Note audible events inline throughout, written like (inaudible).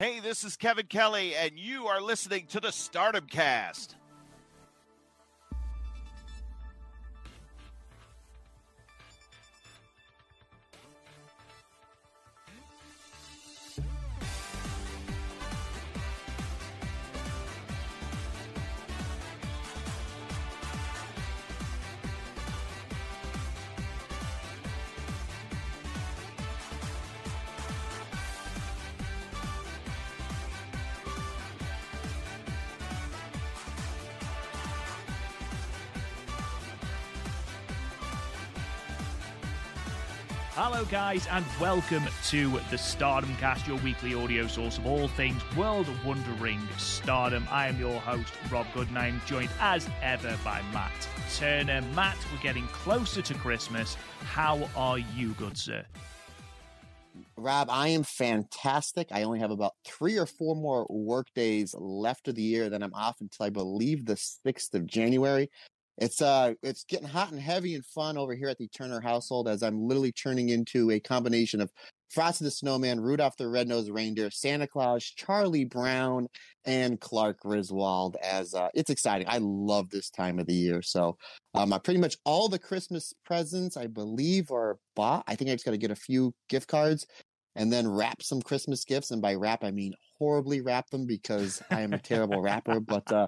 Hey, this is Kevin Kelly, and you are listening to the Stardom Cast. Hello, guys, and welcome to the Stardom Cast, your weekly audio source of all things world wondering stardom. I am your host, Rob Goodwin. I am joined as ever by Matt Turner. Matt, we're getting closer to Christmas. How are you, good sir? Rob, I am fantastic. I only have about three or four more work days left of the year. Then I'm off until I believe the 6th of January. It's uh it's getting hot and heavy and fun over here at the Turner household as I'm literally turning into a combination of Frosty the Snowman, Rudolph the Red-Nosed Reindeer, Santa Claus, Charlie Brown, and Clark Griswold. As uh, it's exciting. I love this time of the year. So, um, I pretty much all the Christmas presents I believe are bought. I think I just got to get a few gift cards and then wrap some Christmas gifts. And by wrap, I mean horribly wrap them because I am a terrible rapper. But uh,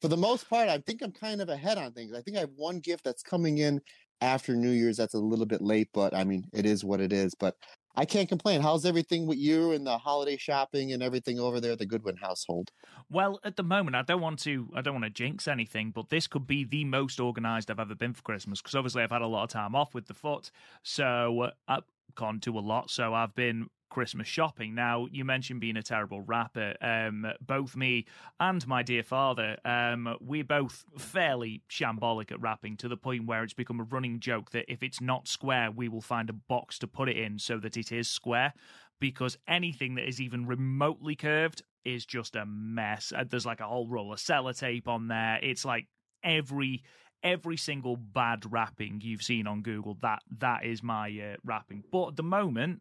for the most part, I think I'm kind of ahead on things. I think I have one gift that's coming in after New Year's that's a little bit late, but I mean, it is what it is. But I can't complain. How's everything with you and the holiday shopping and everything over there at the Goodwin household? Well, at the moment, I don't want to. I don't want to jinx anything, but this could be the most organised I've ever been for Christmas because obviously I've had a lot of time off with the foot, so uh, I've gone to a lot. So I've been Christmas shopping. Now, you mentioned being a terrible rapper. Um, both me and my dear father, um, we're both fairly shambolic at rapping to the point where it's become a running joke that if it's not square, we will find a box to put it in so that it is square. Because anything that is even remotely curved is just a mess. Uh, there's like a whole roll of sellotape on there. It's like every every single bad rapping you've seen on Google. That that is my uh, rapping. But at the moment,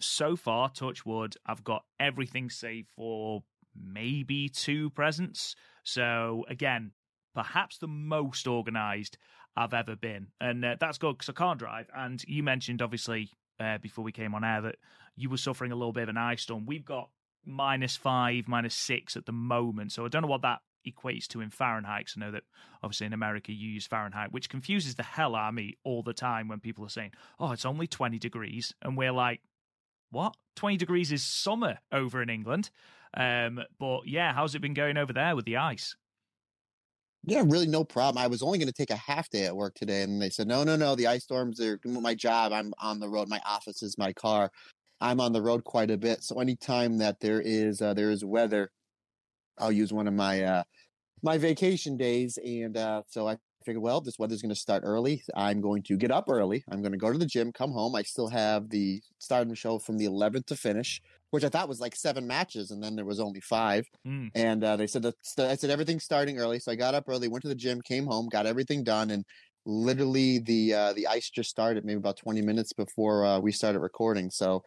so far, touch wood, I've got everything saved for maybe two presents. So again, perhaps the most organized I've ever been, and uh, that's good because I can't drive. And you mentioned obviously uh, before we came on air that you were suffering a little bit of an ice storm. We've got minus five, minus six at the moment, so I don't know what that equates to in Fahrenheit. Because I know that obviously in America you use Fahrenheit, which confuses the hell out of me all the time when people are saying, "Oh, it's only twenty degrees," and we're like, what 20 degrees is summer over in England. Um, but yeah, how's it been going over there with the ice? Yeah, really no problem. I was only going to take a half day at work today, and they said, no, no, no. The ice storms are my job. I'm on the road. My office is my car. I'm on the road quite a bit. So anytime that there is uh, there is weather, I'll use one of my uh, my vacation days, and uh, so I figured, well, this weather's going to start early. I'm going to get up early. I'm going to go to the gym, come home. I still have the stardom show from the 11th to finish, which I thought was like seven matches, and then there was only five. Mm. And uh, they said that I said everything's starting early, so I got up early, went to the gym, came home, got everything done, and literally the uh, the ice just started maybe about 20 minutes before uh, we started recording. So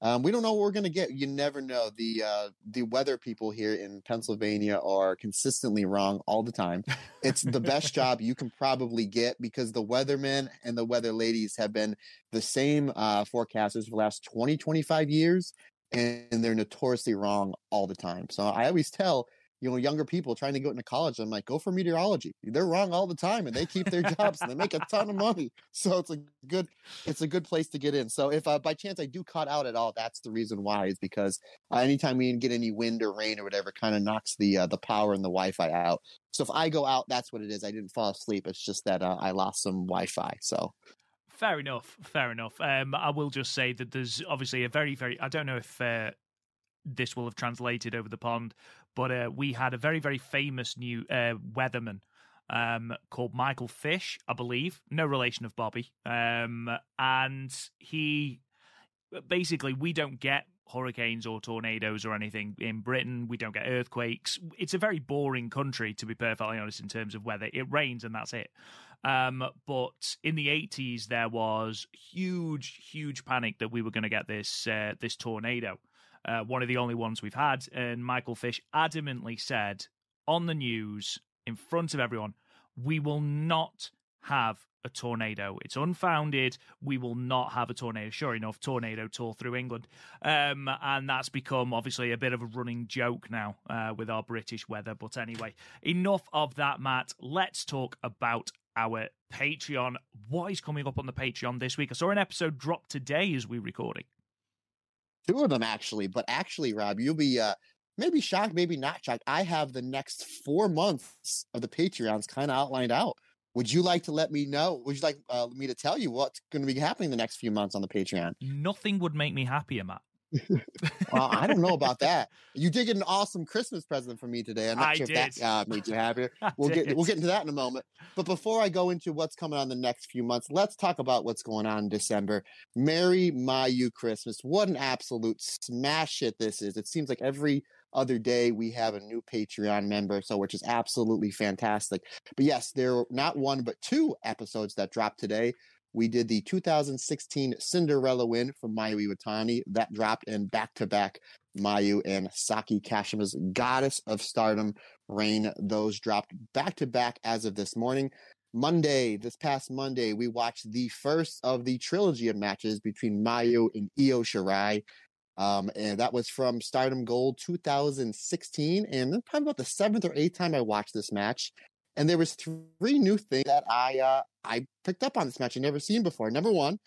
um, we don't know what we're going to get. You never know. The uh, the weather people here in Pennsylvania are consistently wrong all the time. It's the best (laughs) job you can probably get because the weathermen and the weather ladies have been the same uh, forecasters for the last 20, 25 years, and they're notoriously wrong all the time. So I always tell you know younger people trying to go into college i'm like go for meteorology they're wrong all the time and they keep their jobs and they make a ton of money (laughs) so it's a good it's a good place to get in so if uh, by chance i do cut out at all that's the reason why is because uh, anytime we get any wind or rain or whatever kind of knocks the uh, the power and the wi-fi out so if i go out that's what it is i didn't fall asleep it's just that uh, i lost some wi-fi so Fair enough. Fair enough. Um, I will just say that there's obviously a very, very. I don't know if uh, this will have translated over the pond. But uh, we had a very, very famous new uh, weatherman um, called Michael Fish, I believe, no relation of Bobby. Um, and he basically, we don't get hurricanes or tornadoes or anything in Britain. We don't get earthquakes. It's a very boring country, to be perfectly honest, in terms of weather. It rains and that's it. Um, but in the 80s, there was huge, huge panic that we were going to get this uh, this tornado. Uh, one of the only ones we've had. And Michael Fish adamantly said on the news in front of everyone, we will not have a tornado. It's unfounded. We will not have a tornado. Sure enough, tornado tore through England. Um, and that's become obviously a bit of a running joke now uh, with our British weather. But anyway, enough of that, Matt. Let's talk about our Patreon. What is coming up on the Patreon this week? I saw an episode drop today as we recording. Two of them actually, but actually, Rob, you'll be uh, maybe shocked, maybe not shocked. I have the next four months of the Patreons kind of outlined out. Would you like to let me know? Would you like uh, me to tell you what's going to be happening the next few months on the Patreon? Nothing would make me happier, Matt. Well, I don't know about (laughs) that. You did get an awesome Christmas present from me today. I'm not I sure did. if that uh, made you happier. We'll get we'll get into that in a moment. But before I go into what's coming on the next few months, let's talk about what's going on in December. Merry Mayu Christmas! What an absolute smash hit this is! It seems like every other day we have a new Patreon member, so which is absolutely fantastic. But yes, there are not one but two episodes that dropped today. We did the 2016 Cinderella win from Mayu Iwatani. That dropped in back to back Mayu and Saki Kashima's Goddess of Stardom reign. Those dropped back to back as of this morning. Monday, this past Monday, we watched the first of the trilogy of matches between Mayu and Io Shirai. Um, and that was from Stardom Gold 2016. And probably about the seventh or eighth time I watched this match. And there was three new things that I uh, I picked up on this match I never seen before. Number one,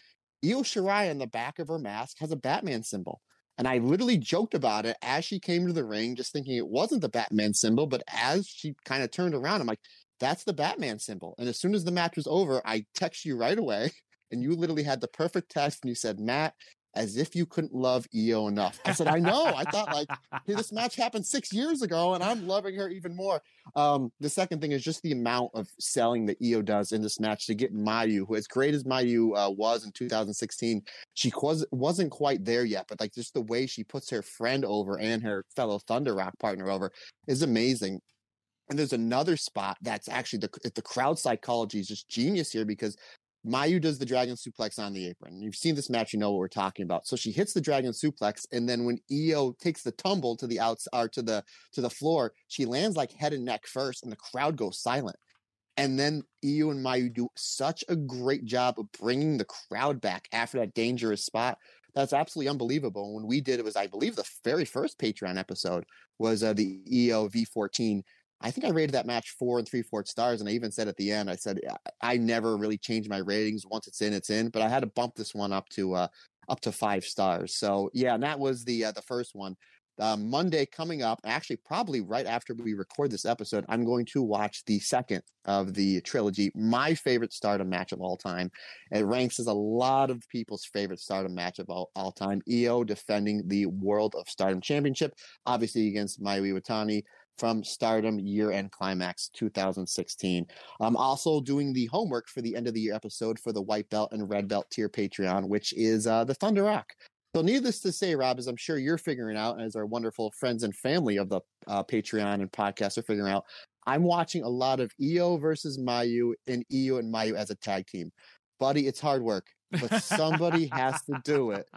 Io Shirai on the back of her mask has a Batman symbol. And I literally joked about it as she came to the ring, just thinking it wasn't the Batman symbol. But as she kind of turned around, I'm like, that's the Batman symbol. And as soon as the match was over, I text you right away. (laughs) And you literally had the perfect text. And you said, Matt, as if you couldn't love Io enough. I said, I know. I thought like, hey, this match happened six years ago and I'm loving her even more. Um, the second thing is just the amount of selling that Io does in this match to get Mayu, who as great as Mayu uh, was in 2016, she was, wasn't quite there yet, but like just the way she puts her friend over and her fellow Thunder Rock partner over is amazing. And there's another spot that's actually the the crowd psychology is just genius here because Mayu does the dragon suplex on the apron. You've seen this match, you know what we're talking about. So she hits the dragon suplex, and then when Io takes the tumble to the outs or to the to the floor, she lands like head and neck first, and the crowd goes silent. And then Io and Mayu do such a great job of bringing the crowd back after that dangerous spot. That's absolutely unbelievable. When we did it was, I believe, the very first Patreon episode was uh, the Io V14 I think I rated that match four and three fourths stars, and I even said at the end, I said I never really change my ratings. Once it's in, it's in. But I had to bump this one up to uh, up to five stars. So yeah, and that was the uh, the first one. Uh, Monday coming up, actually probably right after we record this episode, I'm going to watch the second of the trilogy, my favorite Stardom match of all time. It ranks as a lot of people's favorite Stardom match of all, all time. Io defending the World of Stardom Championship, obviously against Mayu Iwatani from Stardom Year End Climax 2016. I'm also doing the homework for the end of the year episode for the White Belt and Red Belt tier Patreon, which is uh, the Thunder Rock. So, needless to say, Rob, as I'm sure you're figuring out, as our wonderful friends and family of the uh, Patreon and podcast are figuring out, I'm watching a lot of Io versus Mayu and Io and Mayu as a tag team. Buddy, it's hard work, but somebody has to do it.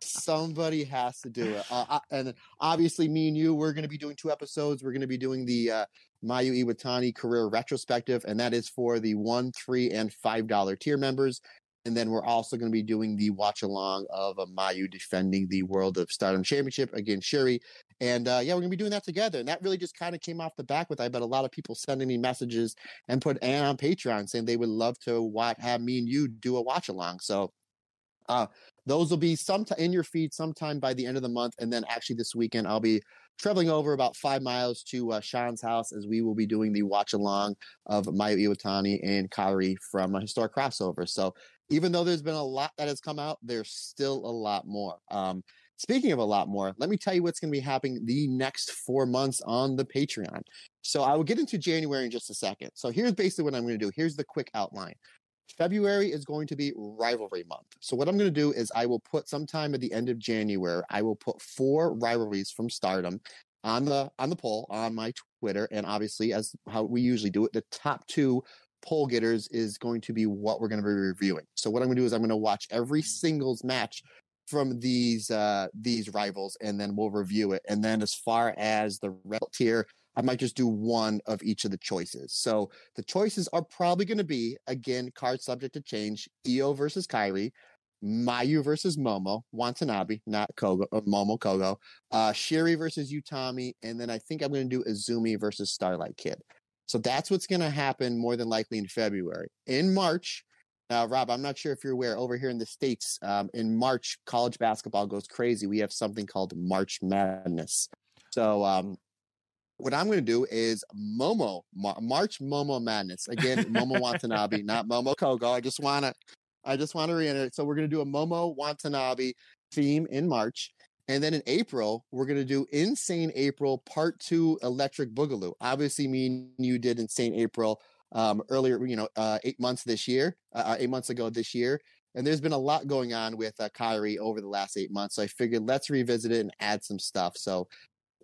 Somebody has to do it. Uh, I- and obviously, me and you, we're going to be doing two episodes. We're going to be doing the uh, Mayu Iwatani career retrospective, and that is for the one, three, and five dollar tier members. And then we're also going to be doing the watch along of uh, Mayu defending the World of Stardom Championship against Syuri. And uh, yeah, we're to be doing that together. And that really just kind of came off the back with, I bet, a lot of people sending me messages and put and on Patreon saying they would love to watch, have me and you do a watch along. So uh, those will be sometime in your feed sometime by the end of the month. And then actually this weekend, I'll be traveling over about five miles to uh, Sean's house as we will be doing the watch along of Mayu Iwatani and Kairi from a historic crossover. So even though there's been a lot that has come out, there's still a lot more. Um, Speaking of a lot more, let me tell you what's going to be happening the next four months on the Patreon. So I will get into January in just a second. So here's basically what I'm going to do. Here's the quick outline. February is going to be rivalry month. So what I'm going to do is I will put sometime at the end of January, I will put four rivalries from Stardom on the on the poll on my Twitter, and obviously as how we usually do it, the top two poll getters is going to be what we're going to be reviewing. So what I'm going to do is I'm going to watch every singles match from these uh these rivals, and then we'll review it. And then as far as the red tier, I might just do one of each of the choices. So the choices are probably going to be again card subject to change: Io versus Kairi, Mayu versus Momo, Watanabe, not Kogo, uh, Momo Kogo, uh, Syuri versus Utami, and then I think I'm going to do Azumi versus Starlight Kid. So that's what's going to happen more than likely in February. In March, uh, Rob, I'm not sure if you're aware, over here in the States, um, in March, college basketball goes crazy. We have something called March Madness. So um, what I'm going to do is Momo Mar- March Momo Madness again. Momo Watanabe, not (laughs) Momo Kogo. I just want to, I just want to reiterate. So we're going to do a Momo Watanabe theme in March, and then in April we're going to do Insane April Part Two Electric Boogaloo. Obviously, me and you did Insane April um, earlier. You know, uh, eight months this year, uh, uh eight months ago this year. And there's been a lot going on with uh, Kairi over the last eight months. So I figured let's revisit it and add some stuff. So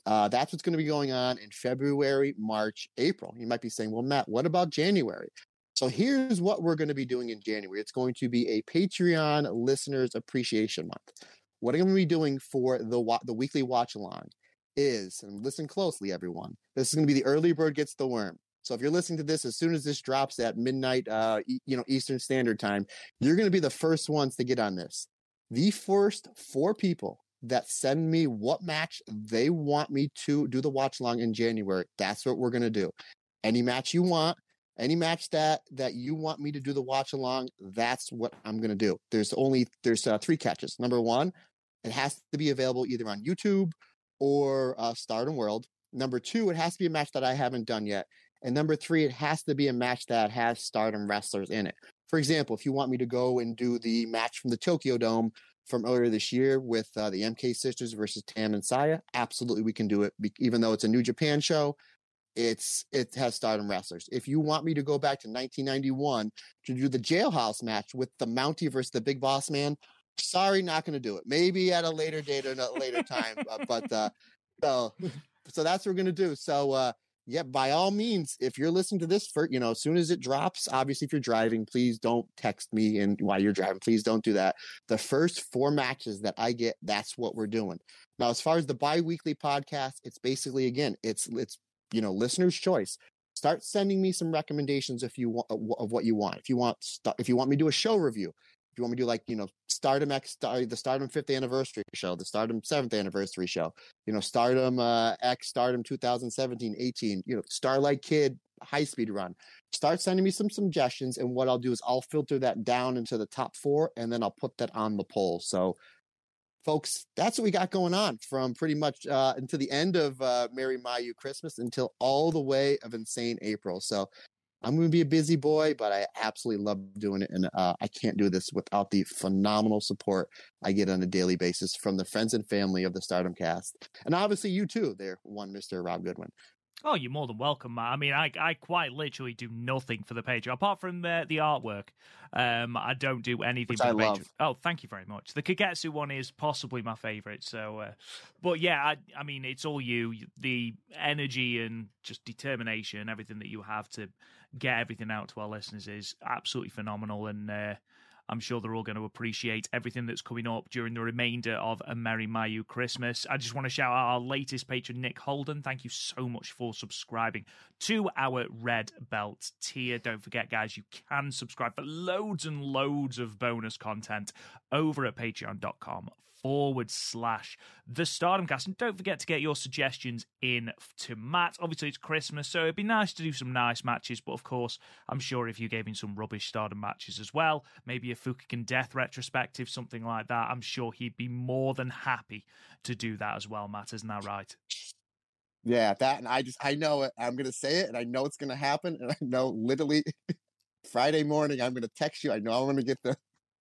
uh, that's what's going to be going on in February, March, April. You might be saying, well, Matt, what about January? So here's what we're going to be doing in January. It's going to be a Patreon listeners appreciation month. What I'm going to be doing for the the weekly watch along is, and listen closely, everyone. This is going to be the early bird gets the worm. So if you're listening to this as soon as this drops at midnight, uh, you know Eastern Standard Time, you're going to be the first ones to get on this. The first four people that send me what match they want me to do the watch along in January. That's what we're going to do. Any match you want, any match that that you want me to do the watch along, that's what I'm going to do. There's only there's uh, three catches. Number 1, it has to be available either on YouTube or uh, Stardom World. Number 2, it has to be a match that I haven't done yet. And number 3, it has to be a match that has Stardom wrestlers in it. For example, if you want me to go and do the match from the Tokyo Dome from earlier this year with uh, the MK Sisters versus Tam and Saya. Absolutely, we can do it. Even though it's a New Japan show, it's it has Stardom wrestlers. If you want me to go back to 1991 to do the Jailhouse match with the Mountie versus the Big Boss Man, sorry, not going to do it. Maybe at a later date or a later time. uh, but uh, so so that's what we're going to do. So uh, yeah, by all means, if you're listening to this for, you know, as soon as it drops, obviously, if you're driving, please don't text me and while you're driving, please don't do that. The first four matches that I get, that's what we're doing. Now, as far as the bi-weekly podcast, it's basically, again, it's, it's, you know, listener's choice. Start sending me some recommendations if you want of what you want. If you want, if you want me to do a show review, you want me to do like, you know, Stardom X, Star, the Stardom fifth anniversary show, the Stardom seventh anniversary show, you know, Stardom uh, X, Stardom 2017, 18, you know, Starlight Kid high speed run. Start sending me some suggestions, and what I'll do is I'll filter that down into the top four, and then I'll put that on the poll. So, folks, that's what we got going on from pretty much uh, until the end of uh, Merry Mayu Christmas until all the way of Insane April. So I'm going to be a busy boy, but I absolutely love doing it. And uh, I can't do this without the phenomenal support I get on a daily basis from the friends and family of the Stardom cast. And obviously, you too, there, one Mr. Rob Goodwin. Oh, you're more than welcome, Matt. I mean, I I quite literally do nothing for the page apart from the the artwork. Um, I don't do anything. Which I love. Oh, thank you very much. The Kagetsu one is possibly my favorite. So, uh, but yeah, I, I mean, it's all you. The energy and just determination, everything that you have to get everything out to our listeners is absolutely phenomenal. And uh, I'm sure they're all going to appreciate everything that's coming up during the remainder of a Merry Mayu Christmas. I just want to shout out our latest patron, Nick Holden. Thank you so much for subscribing to our Red Belt tier. Don't forget, guys, you can subscribe for loads and loads of bonus content over at patreon.com forward slash the Stardom Cast. And don't forget to get your suggestions in to Matt. Obviously, it's Christmas, so it'd be nice to do some nice matches. But of course, I'm sure if you gave him some rubbish Stardom matches as well, maybe a Fukigen Death retrospective, something like that, I'm sure he'd be more than happy to do that as well, Matt. Isn't that right? Yeah, that and I just I know it. I'm gonna say it, and I know it's gonna happen, and I know literally (laughs) Friday morning I'm gonna text you. I know I'm gonna get the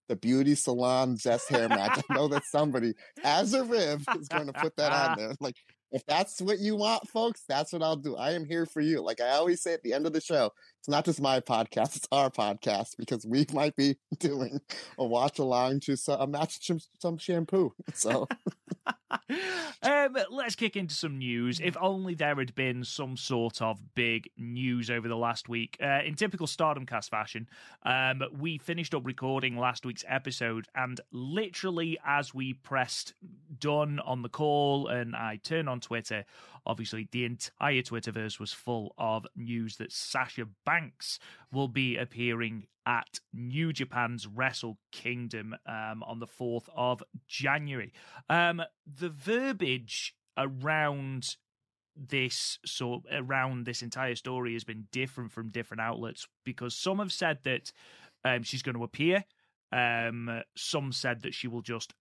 the beauty salon zest hair match. I know that somebody, as a Riv, is going (laughs) to put that on there. Like, if that's what you want, folks, that's what I'll do. I am here for you. Like I always say at the end of the show, it's not just my podcast, it's our podcast because we might be (laughs) doing a watch along to some, a match some, some shampoo. So (laughs) (laughs) um, let's kick into some news. If only there had been some sort of big news over the last week. Uh, in typical Stardom cast fashion, um, we finished up recording last week's episode, and literally as we pressed done on the call and I turned on Twitter, obviously the entire Twitterverse was full of news that Sasha Banks will be appearing at New Japan's Wrestle Kingdom um, on the 4th of January. Um, the verbiage around this sort around this entire story has been different from different outlets because some have said that um, she's going to appear. Um, some said that she will just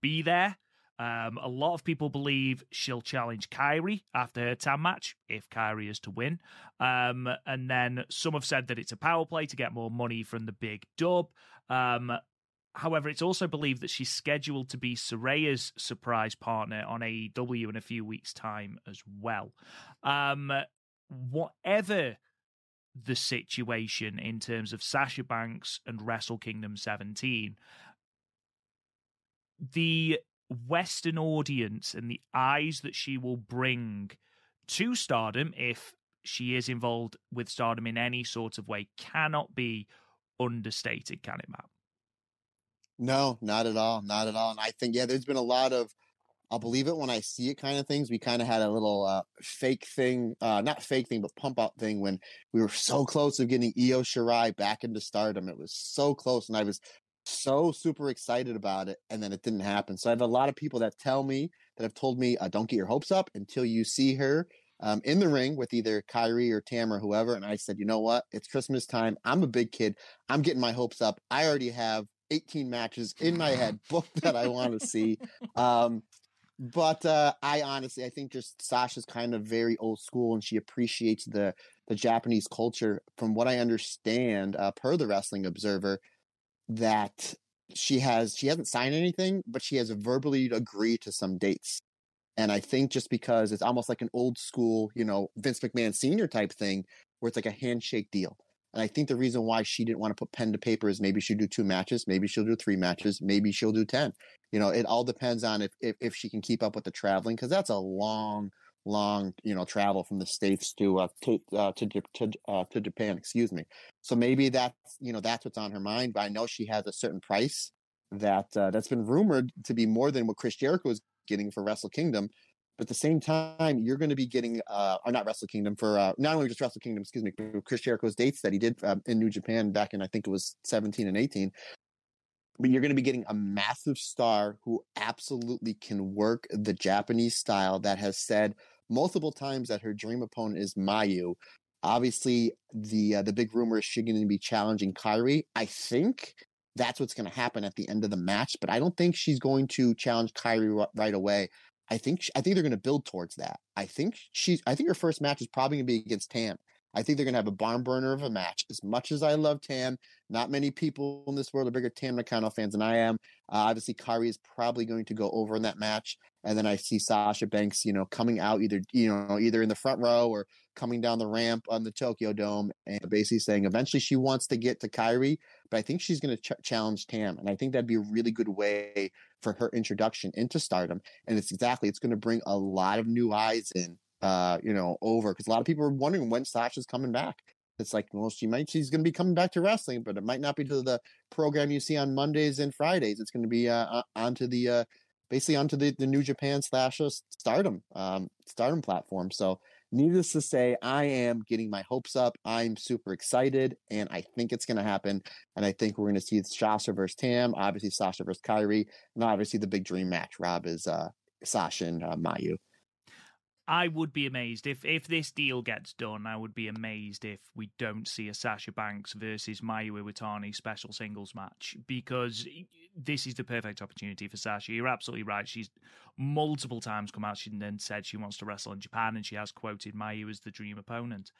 be there. Um, a lot of people believe she'll challenge Kairi after her TAM match if Kairi is to win. Um, and then some have said that it's a power play to get more money from the big dub. Um, however, it's also believed that she's scheduled to be Saraya's surprise partner on AEW in a few weeks' time as well. Um, whatever the situation in terms of Sasha Banks and Wrestle Kingdom 17, the Western audience and the eyes that she will bring to stardom if she is involved with stardom in any sort of way cannot be understated, can it, Matt? No, not at all. Not at all. And I think, yeah, there's been a lot of, I'll believe it when I see it kind of things. We kind of had a little uh, fake thing, uh, not fake thing, but pump out thing when we were so close of getting Io Shirai back into stardom. It was so close. And I was so super excited about it and then it didn't happen. So i have a lot of people that tell me that have told me uh, don't get your hopes up until you see her um, in the ring with either Kairi or Tam or whoever and i said you know what? It's christmas time. I'm a big kid. I'm getting my hopes up. I already have 18 matches in my head (laughs) booked that i want to see. Um, but uh, I honestly, I think just Sasha's kind of very old school, and she appreciates the the Japanese culture. From what I understand, uh, per the Wrestling Observer, that she has she hasn't signed anything, but she has verbally agreed to some dates. And I think just because it's almost like an old school, you know, Vince McMahon senior type thing where it's like a handshake deal. And I think the reason why she didn't want to put pen to paper is maybe she'll do two matches, maybe she'll do three matches, maybe she'll do 10. You know, it all depends on if, if, if she can keep up with the traveling because that's a long, long you know travel from the states to uh, to uh, to to, uh, to Japan. Excuse me. So maybe that's you know that's what's on her mind. But I know she has a certain price that uh, that's been rumored to be more than what Chris Jericho is getting for Wrestle Kingdom. But at the same time, you're going to be getting, uh, or not Wrestle Kingdom for uh, not only just Wrestle Kingdom, excuse me, Chris Jericho's dates that he did uh, in New Japan back in I think it was 17 and 18 but you're going to be getting a massive star who absolutely can work the Japanese style that has said multiple times that her dream opponent is Mayu. Obviously, the uh, the big rumor is she's going to be challenging Kairi. I think that's what's going to happen at the end of the match, but I don't think she's going to challenge Kairi r- right away. I think I think they're going to build towards that. I think she's I think her first match is probably going to be against Tam. I think they're going to have a barn burner of a match. As much as I love Tam, not many people in this world are bigger Tam Nakano fans than I am. Uh, obviously, Kairi is probably going to go over in that match, and then I see Sasha Banks, you know, coming out either you know either in the front row or coming down the ramp on the Tokyo Dome, and basically saying eventually she wants to get to Kairi, but I think she's going to ch- challenge Tam, and I think that'd be a really good way for her introduction into Stardom. And it's exactly it's going to bring a lot of new eyes in uh, you know, over because a lot of people are wondering when Sasha's coming back. It's like, well, she might, she's going to be coming back to wrestling, but it might not be to the program you see on Mondays and Fridays. It's going to be uh, onto the, uh, basically onto the, the New Japan slash uh, Stardom, um, Stardom platform. So, needless to say, I am getting my hopes up. I'm super excited, and I think it's going to happen. And I think we're going to see Sasha versus Tam, obviously Sasha versus Kairi, and obviously the big dream match. Rob is uh, Sasha and uh, Mayu. I would be amazed if if this deal gets done. I would be amazed if we don't see a Sasha Banks versus Mayu Iwatani special singles match because this is the perfect opportunity for Sasha. You're absolutely right. She's multiple times come out and then said she wants to wrestle in Japan, and she has quoted Mayu as the dream opponent.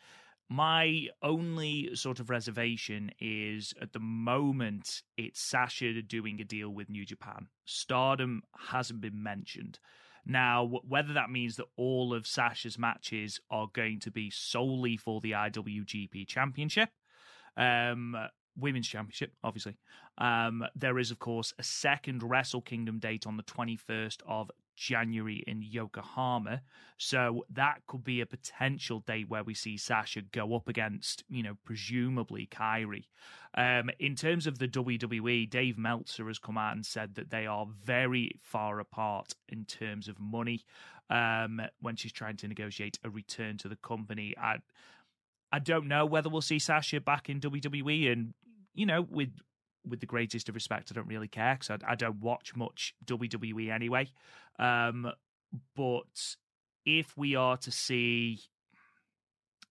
My only sort of reservation is at the moment it's Sasha doing a deal with New Japan. Stardom hasn't been mentioned. Now, whether that means that all of Sasha's matches are going to be solely for the IWGP Championship, um, Women's Championship, obviously. Um, there is, of course, a second Wrestle Kingdom date on the 21st of January in Yokohama. So that could be a potential date where we see Sasha go up against, you know, presumably Kairi. Um, in terms of the WWE, Dave Meltzer has come out and said that they are very far apart in terms of money um, when she's trying to negotiate a return to the company. I, I don't know whether we'll see Sasha back in WWE, and you know, with with the greatest of respect, I don't really care because I, I, don't watch much WWE anyway. Um, but if we are to see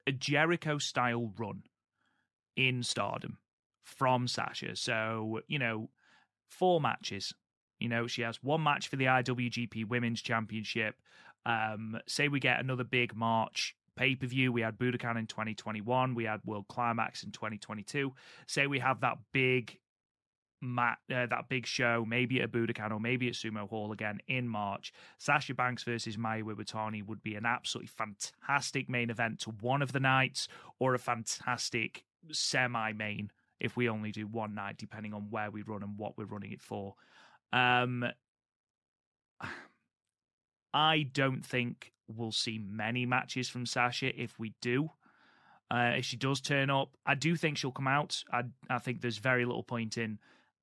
a Jericho style run in Stardom from Sasha, so you know, four matches. You know, she has one match for the IWGP Women's Championship. Um, say we get another big March pay per view. We had Budokan in 2021. We had World Climax in 2022. Say we have that big mat, uh, that big show, maybe at a Budokan or maybe at Sumo Hall again in March. Sasha Banks versus Mayu Iwatani would be an absolutely fantastic main event to one of the nights, or a fantastic semi-main if we only do one night, depending on where we run and what we're running it for. Um, I don't think we'll see many matches from Sasha if we do. Uh, if she does turn up, I do think she'll come out. I I think there's very little point in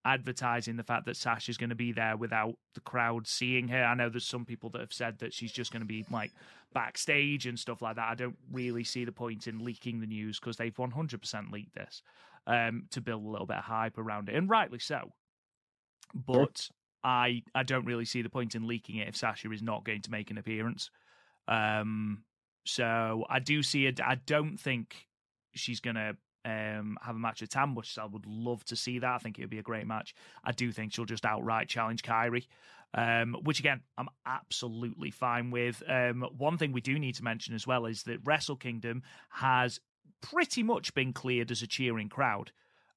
advertising the fact that Sasha's going to be there without the crowd seeing her. I know there's some people that have said that she's just going to be like backstage and stuff like that. I don't really see the point in leaking the news because they've 100% leaked this um, to build a little bit of hype around it, and rightly so. But I I don't really see the point in leaking it if Sasha is not going to make an appearance. Um, so I do see it. I don't think she's going to um, have a match with Tam, which I would love to see that. I think it would be a great match. I do think she'll just outright challenge Kairi, um, which again, I'm absolutely fine with. Um, one thing we do need to mention as well is that Wrestle Kingdom has pretty much been cleared as a cheering crowd.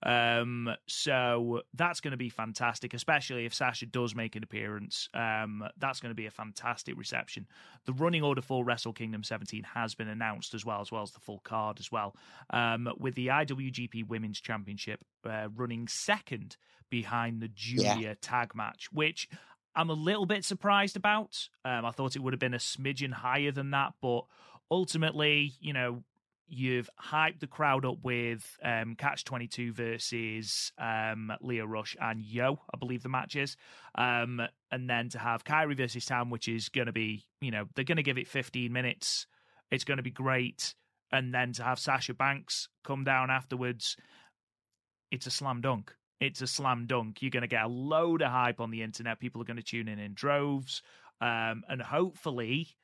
Um, so that's going to be fantastic, especially if Sasha does make an appearance. Um, that's going to be a fantastic reception. The running order for Wrestle Kingdom 17 has been announced as well, as well as the full card as well. Um, with the IWGP Women's Championship uh, running second behind the junior yeah. tag match, which I'm a little bit surprised about. Um, I thought it would have been a smidgen higher than that, but ultimately, you know, you've hyped the crowd up with um, Catch 22 versus um, Lio Rush and Yo, I believe the match is. Um, and then to have Kairi versus Tam, which is going to be, you know, they're going to give it 15 minutes. It's going to be great. And then to have Sasha Banks come down afterwards, it's a slam dunk. It's a slam dunk. You're going to get a load of hype on the internet. People are going to tune in in droves. Um, and hopefully,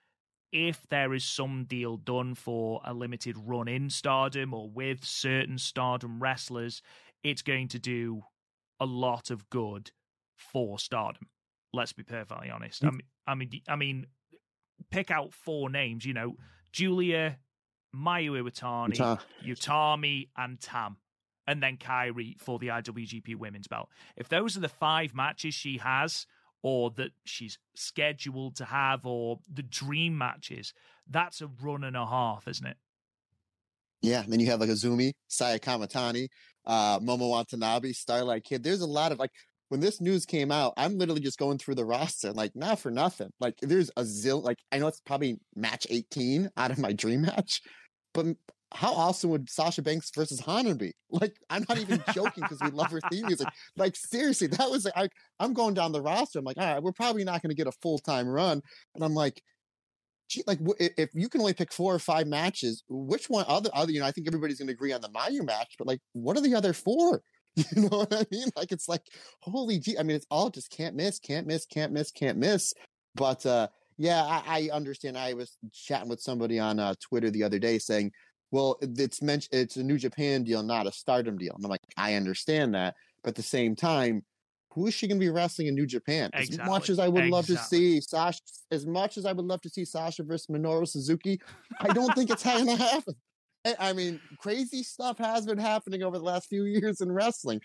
if there is some deal done for a limited run in stardom or with certain stardom wrestlers, it's going to do a lot of good for stardom. Let's be perfectly honest. I mm. mean, I mean, I mean, pick out four names. You know, Giulia, Mayu Iwatani, Utami, and Tam, and then Kairi for the IWGP Women's Belt. If those are the five matches she has or that she's scheduled to have or the dream matches, that's a run and a half, isn't it? Yeah, and then you have like Azumi, Saya Kamitani, uh, Momo Watanabe, Starlight Kid. There's a lot of like when this news came out, I'm literally just going through the roster, like not for nothing. Like there's a zill. Like I know it's probably match 18 out of my dream match, but how awesome would Sasha Banks versus Hana be? (laughs) Like, I'm not even joking because we love her theme (laughs) music. Like, seriously, that was like, I, am going down the roster. I'm like, all right, we're probably not going to get a full time run. And I'm like, gee, like, if you can only pick four or five matches, which one, other, other, you know, I think everybody's going to agree on the Mayu match, but like, what are the other four? (laughs) You know what I mean? Like, it's like, holy gee, I mean, it's all just can't miss, can't miss, can't miss, can't miss. But, uh, yeah, I, I understand. I was chatting with somebody on uh, Twitter the other day saying, well, it's mentioned it's a New Japan deal, not a Stardom deal. And I'm like, I understand that, but at the same time, who is she going to be wrestling in New Japan? Exactly. As much as I would exactly. love to see Sasha, as much as I would love to see Sasha versus Minoru Suzuki, I don't think it's going (laughs) to happen. Eh, I mean, crazy stuff has been happening over the last few (laughs) years in wrestling.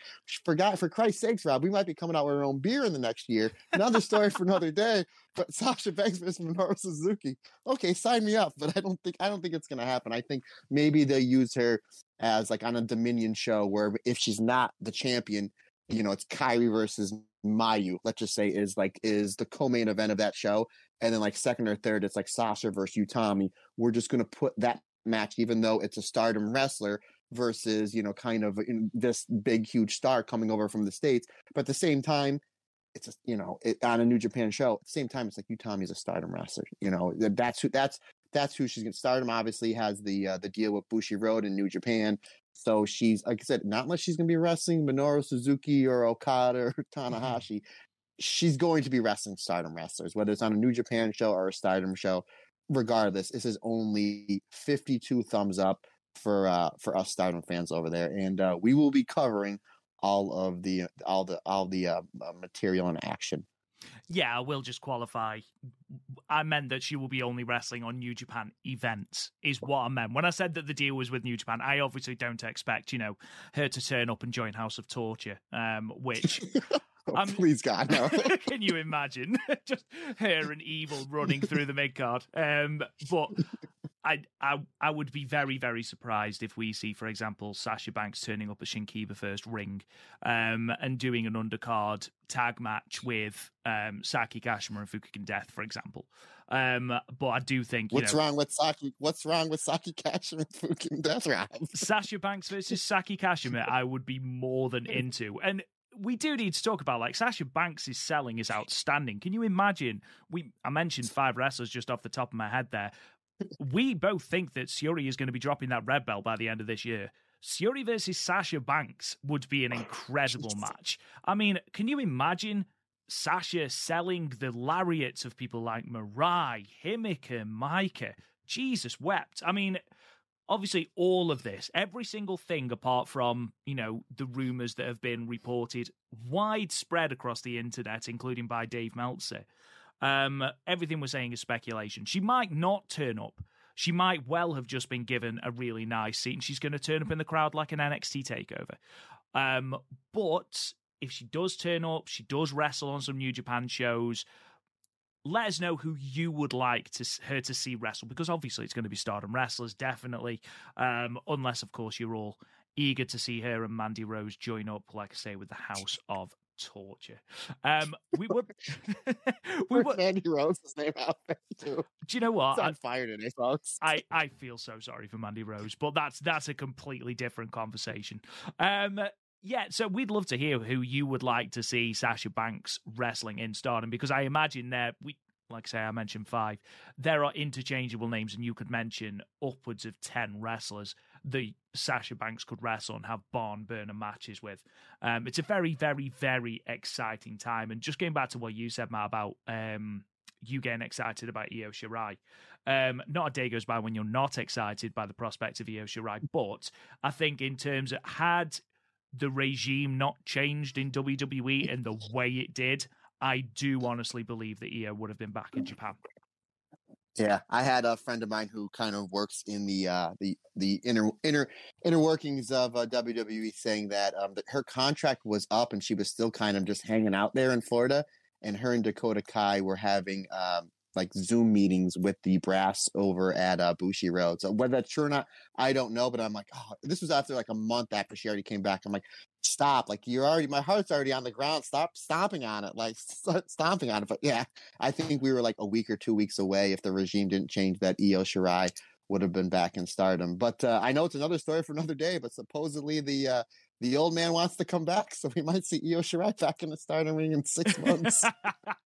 Forgot for Christ's sakes, Rob, we might be coming out with our own beer in the next year. Another story for another day. But (laughs) Sasha Banks versus Minoru Suzuki. Okay, sign me up. But I don't think I don't think it's gonna happen. I think maybe they use her as like on a Dominion show where if she's not the champion, you know, it's Kairi versus Mayu, let's just say, is like is the co-main event of that show. And then like second or third, it's like Sasha versus Utami. We're just gonna put that match, even though it's a stardom wrestler versus, you know, kind of this big, huge star coming over from the States. But at the same time, it's a, you know, it, on a New Japan show. At the same time, it's like you Utami's a stardom wrestler. You know, that's who that's that's who she's going to. Stardom obviously has the uh, the deal with Bushiroad in New Japan, so she's like I said, not unless she's going to be wrestling Minoru Suzuki or Okada or (laughs) mm-hmm. Tanahashi. Mm-hmm. She's going to be wrestling Stardom wrestlers, whether it's on a New Japan show or a Stardom show. Regardless, this is only 52 thumbs up for uh for us Stardom fans over there, and uh, we will be covering all of the all the all the uh, uh material and action yeah, I will just qualify. I meant that she will be only wrestling on New Japan events, is what I meant. When I said that the deal was with New Japan, I obviously don't expect, you know, her to turn up and join House of Torture, um, which. (laughs) oh, please, God, no. (laughs) can you imagine? (laughs) just her and Evil running through the mid card. Um, but I, I I would be very very surprised if we see, for example, Sasha Banks turning up at Shinkiba First Ring, um, and doing an undercard tag match with um, Saki Kashima and Fukigen Death, for example. Um, but I do think what's know, wrong with Saki? What's wrong with Saki Kashima and Fukigen Death? Rob? Sasha Banks versus Saki Kashima, I would be more than (laughs) into, and we do need to talk about like Sasha Banks' selling is outstanding. Can you imagine? We I mentioned five wrestlers just off the top of my head there we both think that Syuri is going to be dropping that red belt by the end of this year. Syuri versus Sasha Banks would be an incredible match. I mean, can you imagine Sasha selling the lariats of people like Mirai, Himeka, Maika? Jesus wept. I mean, obviously all of this, every single thing apart from, you know, the rumors that have been reported widespread across the internet, including by Dave Meltzer, um, everything we're saying is speculation. She might not turn up. She might well have just been given a really nice seat and she's going to turn up in the crowd like an NXT takeover. Um, but if she does turn up, she does wrestle on some New Japan shows. Let us know who you would like to her to see wrestle because obviously it's going to be Stardom wrestlers, definitely. Um, unless, of course, you're all eager to see her and Mandy Rose join up, like I say, with the House (laughs) of torture. Um, we were. (laughs) (laughs) we were. Mandy Rose's name out there too. Do you know what? It's on fire today, folks. I I feel so sorry for Mandy Rose, but that's that's a completely different conversation. Um. Yeah, so we'd love to hear who you would like to see Sasha Banks wrestling in Stardom because I imagine there we like I say, I mentioned five. There are interchangeable names, and you could mention upwards of 10 wrestlers the Sasha Banks could wrestle and have barn burner matches with. Um, it's a very, very, very exciting time. And just going back to what you said, Matt, about um, you getting excited about Io Shirai. Um, not a day goes by when you're not excited by the prospect of Io Shirai, but I think in terms of had the regime not changed in WWE in the way it did, I do honestly believe that Io would have been back in Japan. Yeah, I had a friend of mine who kind of works in the uh, the the inner inner inner workings of uh, WWE, saying that um, that her contract was up and she was still kind of just hanging out there in Florida, and her and Dakota Kai were having um, like Zoom meetings with the brass over at uh, Bushiroad. So whether that's true or not, I don't know. But I'm like, oh, this was after like a month after she already came back. I'm like, stop! Like you're already, my heart's already on the ground. Stop stomping on it, like (laughs) st- stomping on it. But yeah, I think we were like a week or two weeks away if the regime didn't change that Io Shirai would have been back in stardom. But uh, I know it's another story for another day. But supposedly the uh, the old man wants to come back, so we might see Io Shirai back in the stardom ring in six months. (laughs)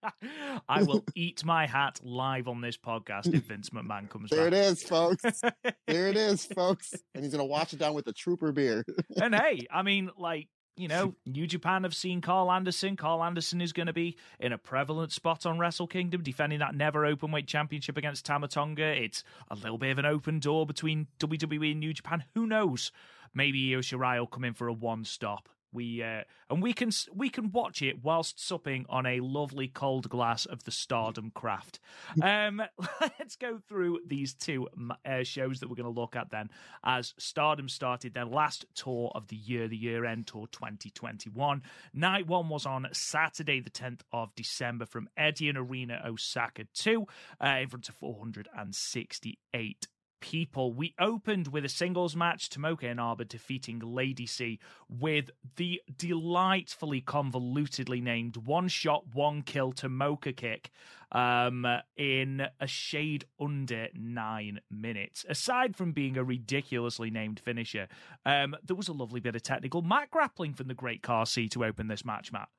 I will (laughs) eat my hat live on this podcast if Vince McMahon comes there back. There it is, folks. (laughs) there it is, folks. And he's gonna wash it down with a trooper beer. (laughs) and hey, I mean, like you know, New Japan have seen Karl Anderson. Karl Anderson is going to be in a prevalent spot on Wrestle Kingdom, defending that never openweight championship against Tama Tonga. It's a little bit of an open door between WWE and New Japan. Who knows? Maybe Io Shirai will come in for a one stop We uh, and we can we can watch it whilst supping on a lovely cold glass of the Stardom Craft. (laughs) Um, (laughs) let's go through these two uh, shows that we're going to look at then. As Stardom started their last tour of the year, the year end tour 2021. Night one was on Saturday, the 10th of December, from Edion Arena, Osaka 2, uh, in front of 468 people. We opened with a singles match, Tomoka Inaba defeating Lady C with the delightfully convolutedly named one shot, one kill Tomoka kick um, in a shade under nine minutes. Aside from being a ridiculously named finisher, um, there was a lovely bit of technical mat grappling from the great Car C to open this match, Matt.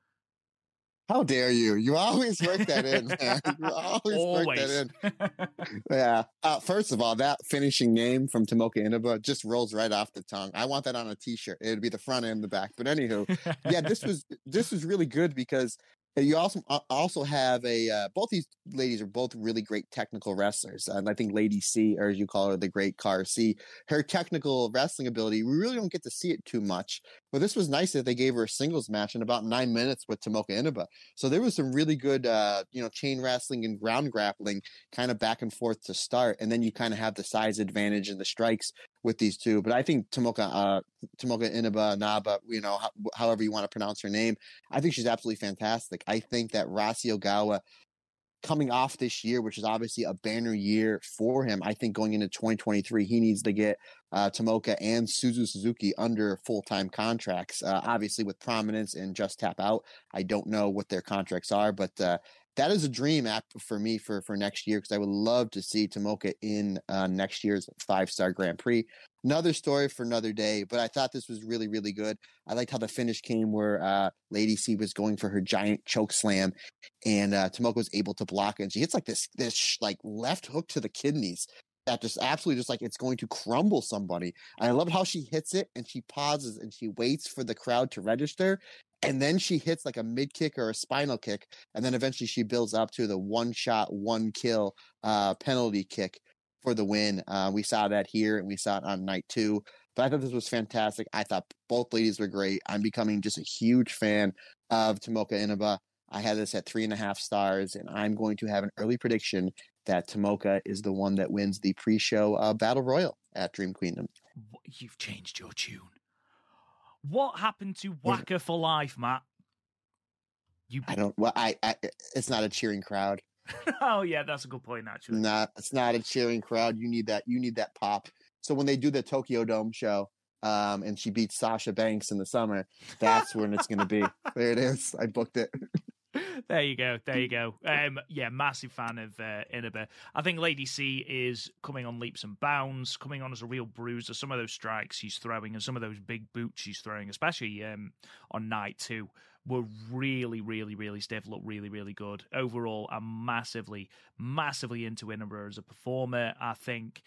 How dare you? You always work that in, (laughs) man. You always, always. work that in. (laughs) yeah. Uh, first of all, that finishing name from Tomoka Inaba just rolls right off the tongue. I want that on a t-shirt. It'd be the front and the back. But anywho, yeah, this was this was really good because you also also have a uh, both these ladies are both really great technical wrestlers, and I think Lady C, or as you call her, the Great Car C, her technical wrestling ability we really don't get to see it too much. But this was nice that they gave her a singles match in about nine minutes with Tomoka Inaba. So there was some really good, uh, you know, chain wrestling and ground grappling, kind of back and forth to start, and then you kind of have the size advantage and the strikes with these two. But I think Tomoka uh, Tomoka Inaba Naba, you know, ho- however you want to pronounce her name, I think she's absolutely fantastic. I think that Rossy Ogawa coming off this year, which is obviously a banner year for him, I think going into 2023, he needs to get uh, Tomoka and Suzu Suzuki under full time contracts. Uh, obviously, with prominence and just tap out. I don't know what their contracts are, but uh, that is a dream app for me for for next year because I would love to see Tomoka in uh, next year's five star Grand Prix. Another story for another day, but I thought this was really really good. I liked how the finish came where uh, Lady C was going for her giant choke slam, and uh, Tomoka was able to block. And she hits like this this like left hook to the kidneys that just absolutely just like it's going to crumble somebody. And I love how she hits it and she pauses and she waits for the crowd to register and then she hits like a mid kick or a spinal kick and then eventually she builds up to the one shot one kill uh, penalty kick for the win. Uh, we saw that here and we saw it on night two but i thought this was fantastic. I thought both ladies were great. I'm becoming just a huge fan of tomoka inaba. I had this at three and a half stars and i'm going to have an early prediction that tomoka is the one that wins the pre-show uh, battle royal at dream queendom you've changed your tune what happened to Waka for life, Matt? You... I don't. Well, I, I. It's not a cheering crowd. (laughs) oh yeah, that's a good point. Actually, not. It's not a cheering crowd. You need that. You need that pop. So when they do the Tokyo Dome show, um, and she beats Sasha Banks in the summer, that's when it's going to be. (laughs) There it is. I booked it. There you go. There you go. Um, yeah, massive fan of uh, Inaba. I think Lady C is coming on leaps and bounds, coming on as a real bruiser. Some of those strikes she's throwing and some of those big boots she's throwing, especially um, on night two, were really, really, really stiff. Look really, really good. Overall, I'm massively, massively into Inaba as a performer. I think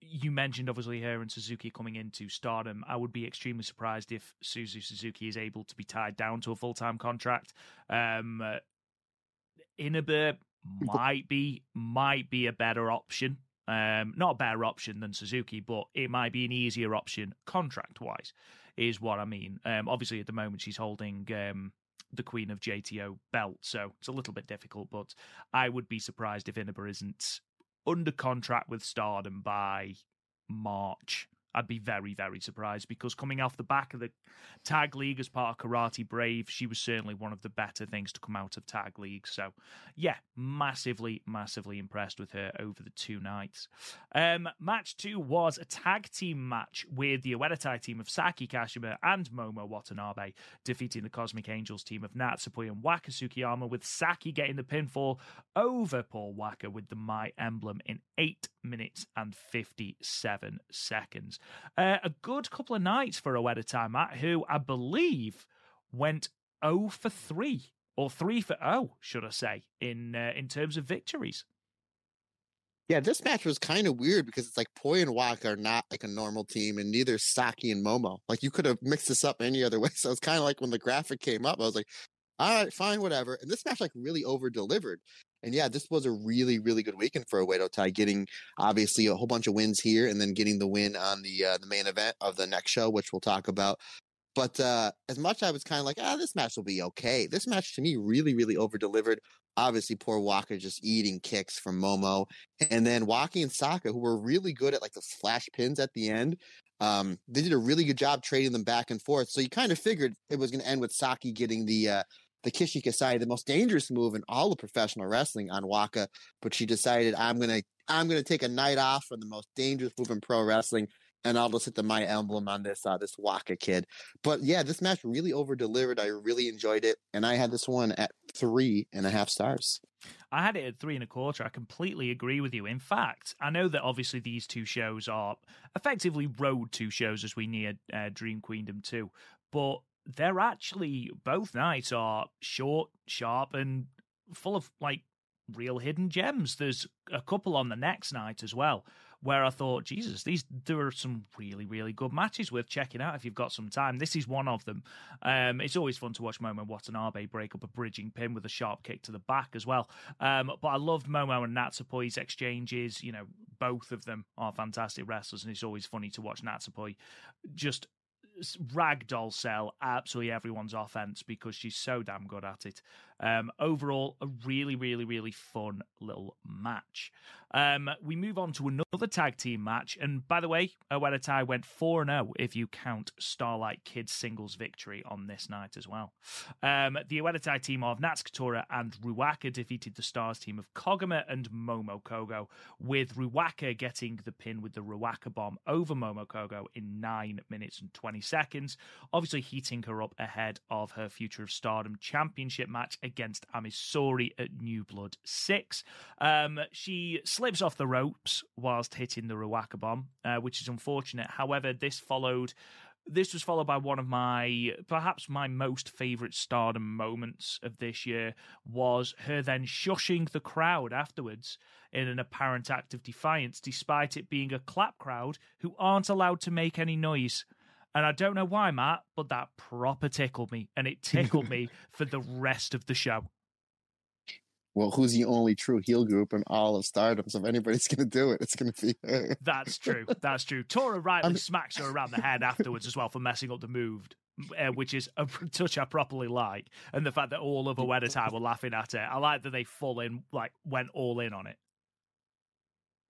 you mentioned obviously her and Suzuki coming into stardom. I would be extremely surprised if Suzu Suzuki is able to be tied down to a full time contract. Um, Inaba might be might be a better option. Um, not a better option than Suzuki, but it might be an easier option contract wise, is what I mean. Um, obviously, at the moment, she's holding um, the Queen of JTO belt, so it's a little bit difficult. But I would be surprised if Inaba isn't under contract with Stardom by March. I'd be very, very surprised because coming off the back of the Tag League as part of Karate Brave, she was certainly one of the better things to come out of Tag League. So, yeah, massively, massively impressed with her over the two nights. Um, match two was a tag team match with the Oedo team of Saki Kashima and Momo Watanabe defeating the Cosmic Angels team of Natsupoi and Waka Tsukiyama, with Saki getting the pinfall over Paul Waka with the My Emblem in 8 minutes and 57 seconds. Uh, a good couple of nights for Oedo Tai, Matt, who I believe went 0 for 3 or 3 for 0, should I say, in uh, in terms of victories. Yeah, this match was kind of weird because it's like Poi and Waka are not like a normal team, and neither Saki and Momo. Like you could have mixed this up any other (laughs) way. So it's kind of like when the graphic came up, I was like, all right, fine, whatever. And this match like really over delivered. And yeah, this was a really, really good weekend for Oedo Tai, getting obviously a whole bunch of wins here and then getting the win on the uh, the main event of the next show, which we'll talk about. But uh, as much I was kind of like, ah, this match will be okay. This match to me really, really over delivered. Obviously, poor Waka just eating kicks from Momo, and then Waki and Saka, who were really good at like the flash pins at the end. Um, they did a really good job trading them back and forth. So you kind of figured it was going to end with Saki getting the uh, the Kishi Kaisei, the most dangerous move in all of professional wrestling on Waka, but she decided I'm gonna I'm gonna take a night off from the most dangerous move in pro wrestling, and I'll just hit the my emblem on this uh, this Waka kid. But yeah, this match really over delivered. I really enjoyed it, and I had this one at three and a half stars. I had it at three and a quarter. I completely agree with you. In fact, I know that obviously these two shows are effectively road to shows as we near uh, Dream Queendom 2, but they're actually both nights are short, sharp, and full of like real hidden gems. There's a couple on the next night as well where I thought, Jesus, these there are some really, really good matches worth checking out if you've got some time. This is one of them. Um, it's always fun to watch Momo and Watanabe break up a bridging pin with a sharp kick to the back as well. Um, but I loved Momo and Natsupoi's exchanges. You know, both of them are fantastic wrestlers, and it's always funny to watch Natsupoi just ragdoll sell absolutely everyone's offense because she's so damn good at it. Um, overall, a really, really, really fun little match. Um, we move on to another tag team match. And by the way, Oedo went 4 0 if you count Starlight Kid's singles victory on this night as well. Um, the Oedo team of Natsuko Tora and Ruaka defeated the Stars team of Koguma and Momo Kogo, with Ruaka getting the pin with the Ruaka bomb over Momo Kogo in 9 minutes and 20 seconds, obviously heating her up ahead of her Future of Stardom championship match against Ami Sohrei at New Blood 6. Um, she slips off the ropes whilst hitting the Ruaka bomb, uh, which is unfortunate. However, this followed this was followed by one of my perhaps my most favorite stardom moments of this year was her then shushing the crowd afterwards in an apparent act of defiance despite it being a clap crowd who aren't allowed to make any noise and I don't know why, Matt, but that proper tickled me, and it tickled me (laughs) for the rest of the show. Well, who's the only true heel group in all of Stardom? So if anybody's going to do it, it's going to be her. That's true. (laughs) That's true. Tora rightly I'm... smacks her around the head afterwards as well for messing up the move, uh, which is a touch I properly like. And the fact that all of Oedo Tai (laughs) were laughing at it. I like that they full in, like, went all in on it.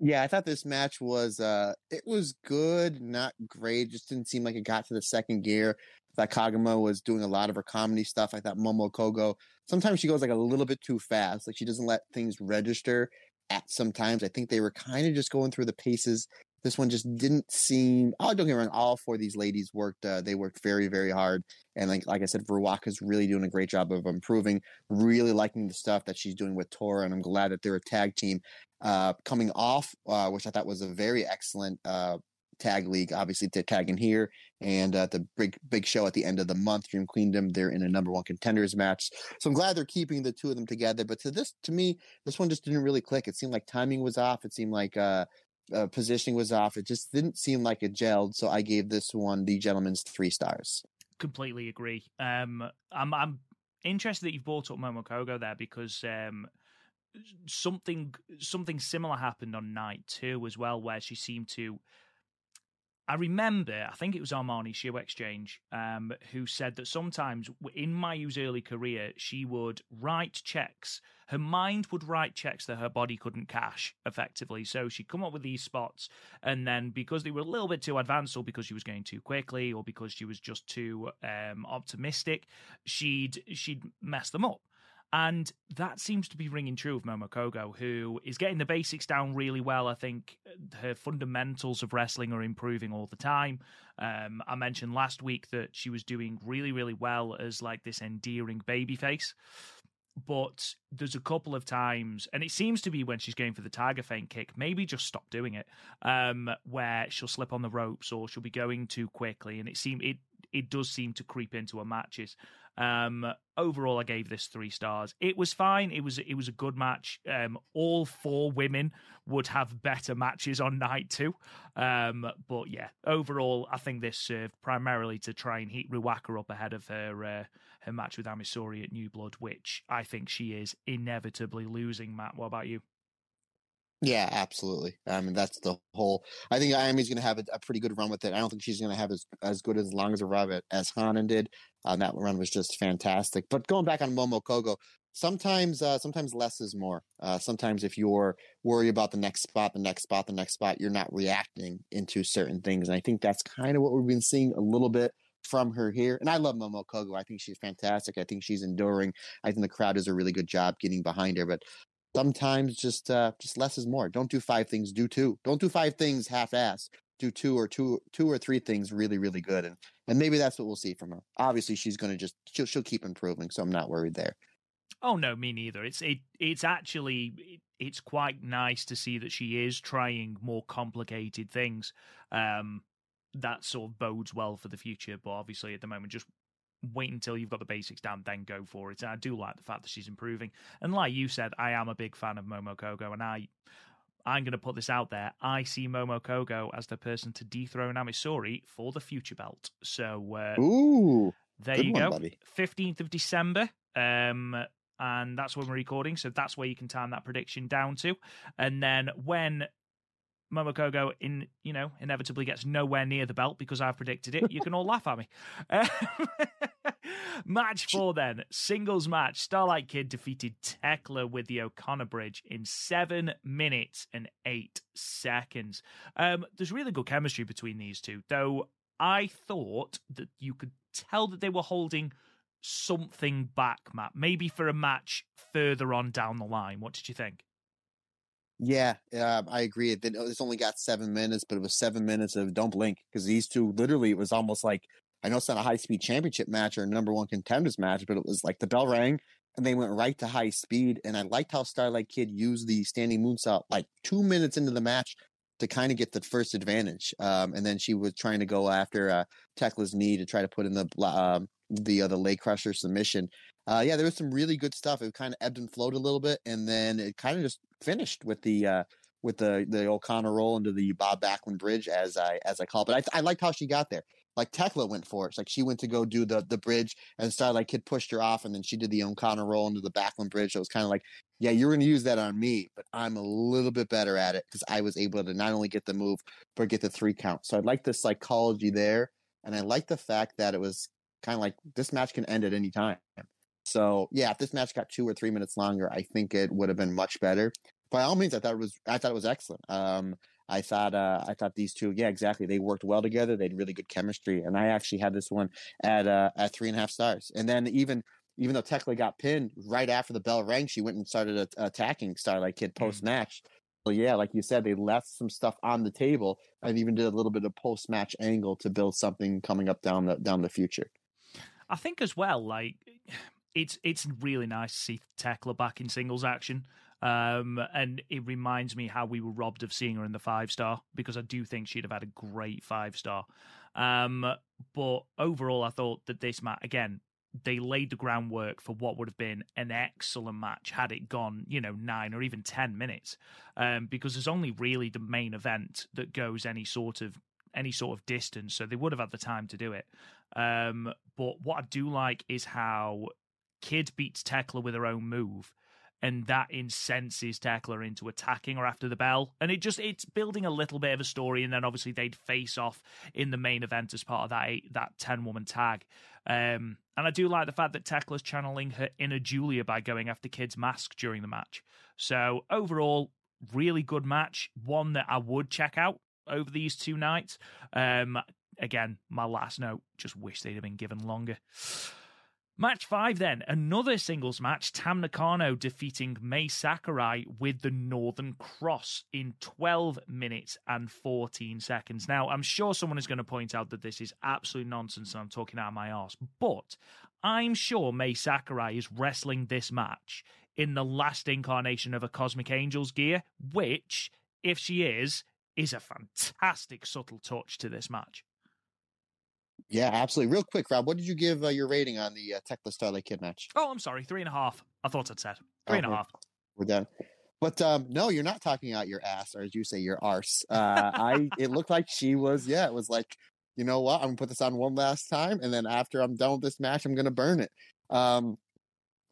Yeah, I thought this match was uh it was good, not great. Just didn't seem like it got to the second gear. I thought Koguma was doing a lot of her comedy stuff. I thought Momo Kogo sometimes she goes like a little bit too fast. Like she doesn't let things register at sometimes. I think they were kind of just going through the paces. This one just didn't seem. Oh, don't get me wrong. All four of these ladies worked. Uh, they worked very, very hard. And like, like I said, is really doing a great job of improving. Really liking the stuff that she's doing with Tora, and I'm glad that they're a tag team uh, coming off, uh, which I thought was a very excellent uh, tag league. Obviously, to tag in here and uh, the big big show at the end of the month, Dream Queendom. They're in a number one contenders match, so I'm glad they're keeping the two of them together. But to this, to me, this one just didn't really click. It seemed like timing was off. It seemed like uh, uh, positioning was off. It just didn't seem like it gelled. So I gave this one the gentleman's three stars. Completely agree. Um, I'm I'm interested that you've brought up Momo Kogo there because um, something something similar happened on night two as well, where she seemed to. I remember, I think it was Armani Shoe Exchange, um, who said that sometimes in Mayu's early career, she would write checks. Her mind would write checks that her body couldn't cash effectively. So she'd come up with these spots, and then because they were a little bit too advanced, or because she was going too quickly, or because she was just too um, optimistic, she'd she'd mess them up. And that seems to be ringing true of Momo Kogo, who is getting the basics down really well. I think her fundamentals of wrestling are improving all the time. Um, I mentioned last week that she was doing really, really well as like this endearing baby face. But there's a couple of times, and it seems to be when she's going for the tiger feint kick, maybe just stop doing it, um, where she'll slip on the ropes or she'll be going too quickly, and it seem it it does seem to creep into her matches. Um, overall, I gave this three stars. It was fine. It was it was a good match. Um, all four women would have better matches on night two. Um, but yeah, overall, I think this served primarily to try and heat Ruaka up ahead of her uh, her match with Ami Sohrei at New Blood, which I think she is inevitably losing. Matt, what about you? Yeah, absolutely. I mean, that's the whole. I think Ayami's going to have a, a, pretty good run with it. I don't think she's going to have as as good as long as a run as Hanan did. Uh, that run was just fantastic. But going back on Momo Kogo, sometimes uh, sometimes less is more. Uh, sometimes if you're worried about the next spot, the next spot, the next spot, you're not reacting into certain things. And I think that's kind of what we've been seeing a little bit from her here. And I love Momo Kogo. I think she's fantastic. I think she's enduring. I think the crowd does a really good job getting behind her. But sometimes just uh, just less is more. Don't do five things, do two. Don't do five things half-ass. Do two or two two or three things really really good, and and maybe that's what we'll see from her. Obviously, she's going to just she'll she'll keep improving, so I'm not worried there. Oh no, me neither. It's it it's actually it, it's quite nice to see that she is trying more complicated things. Um, that sort of bodes well for the future. But obviously, at the moment, just wait until you've got the basics down, then go for it. And I do like the fact that she's improving. And like you said, I am a big fan of Momo Kogo, and I I'm going to put this out there. I see Momo Kogo as the person to dethrone Ami Sourei for the future belt. So, uh, ooh, there you one, go. Fifteenth of December. Um, and that's when we're recording. So that's where you can time that prediction down to. And then when Momo Kogo in you know inevitably gets nowhere near the belt because I've predicted it. You can all laugh at me. (laughs) match four then singles match. Starlight Kid defeated Tekla with the O'Connor Bridge in seven minutes and eight seconds. Um, there's really good chemistry between these two, though. I thought that you could tell that they were holding something back, Matt. Maybe for a match further on down the line. What did you think? Yeah, uh, I agree. It's only got seven minutes, but it was seven minutes of don't blink because these two literally it was almost like I know it's not a high speed championship match or a number one contenders match, but it was like the bell rang and they went right to high speed. And I liked how Starlight Kid used the standing moonsault like two minutes into the match to kind of get the first advantage. Um, and then she was trying to go after uh, Tekla's knee to try to put in the um, the uh, the leg crusher submission. Uh, yeah, there was some really good stuff. It kind of ebbed and flowed a little bit, and then it kind of just finished with the uh, with the the O'Connor roll into the Bob Backlund bridge, as I as I call it. But I, I liked how she got there. Like Tekla went for it. It's like she went to go do the the bridge, and Starlight Kid pushed her off, and then she did the O'Connor roll into the Backlund bridge. So it was kind of like, yeah, you're going to use that on me, but I'm a little bit better at it because I was able to not only get the move but get the three count. So I like the psychology there, and I like the fact that it was kind of like this match can end at any time. So yeah, if this match got two or three minutes longer, I think it would have been much better. By all means, I thought it was I thought it was excellent. Um, I thought uh, I thought these two, yeah, exactly. They worked well together. They had really good chemistry, and I actually had this one at uh, at three and a half stars. And then even even though Tekla got pinned right after the bell rang, she went and started a- attacking Starlight Kid post match. So yeah, like you said, they left some stuff on the table and even did a little bit of post match angle to build something coming up down the down the future. I think as well, like it's it's really nice to see Tekla back in singles action. Um, and it reminds me how we were robbed of seeing her in the five star because I do think she'd have had a great five star. Um, but overall, I thought that this match again they laid the groundwork for what would have been an excellent match had it gone, you know, nine or even ten minutes. Um, because there's only really the main event that goes any sort of any sort of distance, so they would have had the time to do it. Um, but what I do like is how Kid beats Tekla with her own move, and that incenses Tekla into attacking her after the bell. And it just it's building a little bit of a story, and then obviously they'd face off in the main event as part of that eight, that ten woman tag. Um, and I do like the fact that Tekla's channeling her inner Giulia by going after Kid's mask during the match. So overall, really good match, one that I would check out over these two nights. Um, again, my last note, just wish they'd have been given longer. Match five, then another singles match. Tam Nakano defeating Mai Sakurai with the Northern Cross in 12 minutes and 14 seconds. Now, I'm sure someone is going to point out that this is absolute nonsense and I'm talking out of my arse, but I'm sure Mai Sakurai is wrestling this match in the last incarnation of a Cosmic Angels gear, which, if she is, is a fantastic subtle touch to this match. Yeah, absolutely. Real quick, Rob, what did you give uh, your rating on the uh, Tekla Starlight Kid match? Oh, I'm sorry, three and a half. I thought I'd said three oh, and a half. We're done. But um, no, you're not talking out your ass, or as you say, your arse. Uh, I it looked like she was. Yeah, it was like, you know what? I'm gonna put this on one last time, and then after I'm done with this match, I'm gonna burn it. Um,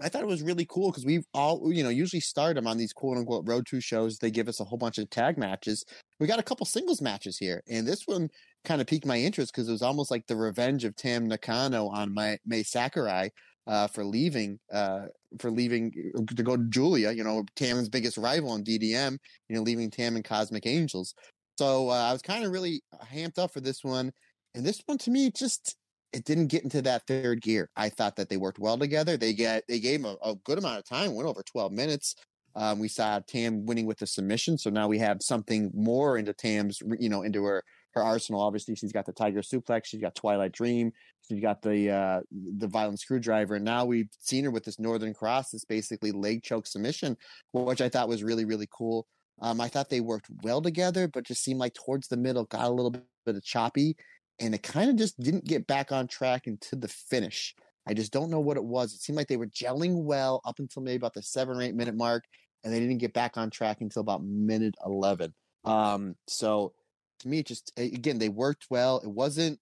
I thought it was really cool because we've all, you know, usually start them on these quote unquote road to shows. They give us a whole bunch of tag matches. We got a couple singles matches here. And this one kind of piqued my interest because it was almost like the revenge of Tam Nakano on my Mai Sakurai uh, for leaving, uh, for leaving uh, to go to Giulia, you know, Tam's biggest rival in DDM, you know, leaving Tam and Cosmic Angels. So uh, I was kind of really hamped up for this one. And this one to me just it didn't get into that third gear. I thought that they worked well together. They get they gave a, a good amount of time, went over 12 minutes. Um, we saw Tam winning with the submission, so now we have something more into Tam's, you know, into her her arsenal. Obviously, she's got the Tiger Suplex, she's got Twilight Dream, she's got the uh, the Violent Screwdriver, and now we've seen her with this Northern Cross, this basically leg choke submission, which I thought was really really cool. Um, I thought they worked well together, but just seemed like towards the middle got a little bit of choppy and it kind of just didn't get back on track into the finish. I just don't know what it was. It seemed like they were gelling well up until maybe about the seven or eight minute mark, and they didn't get back on track until about minute eleven. Um, so to me, just again, they worked well. It wasn't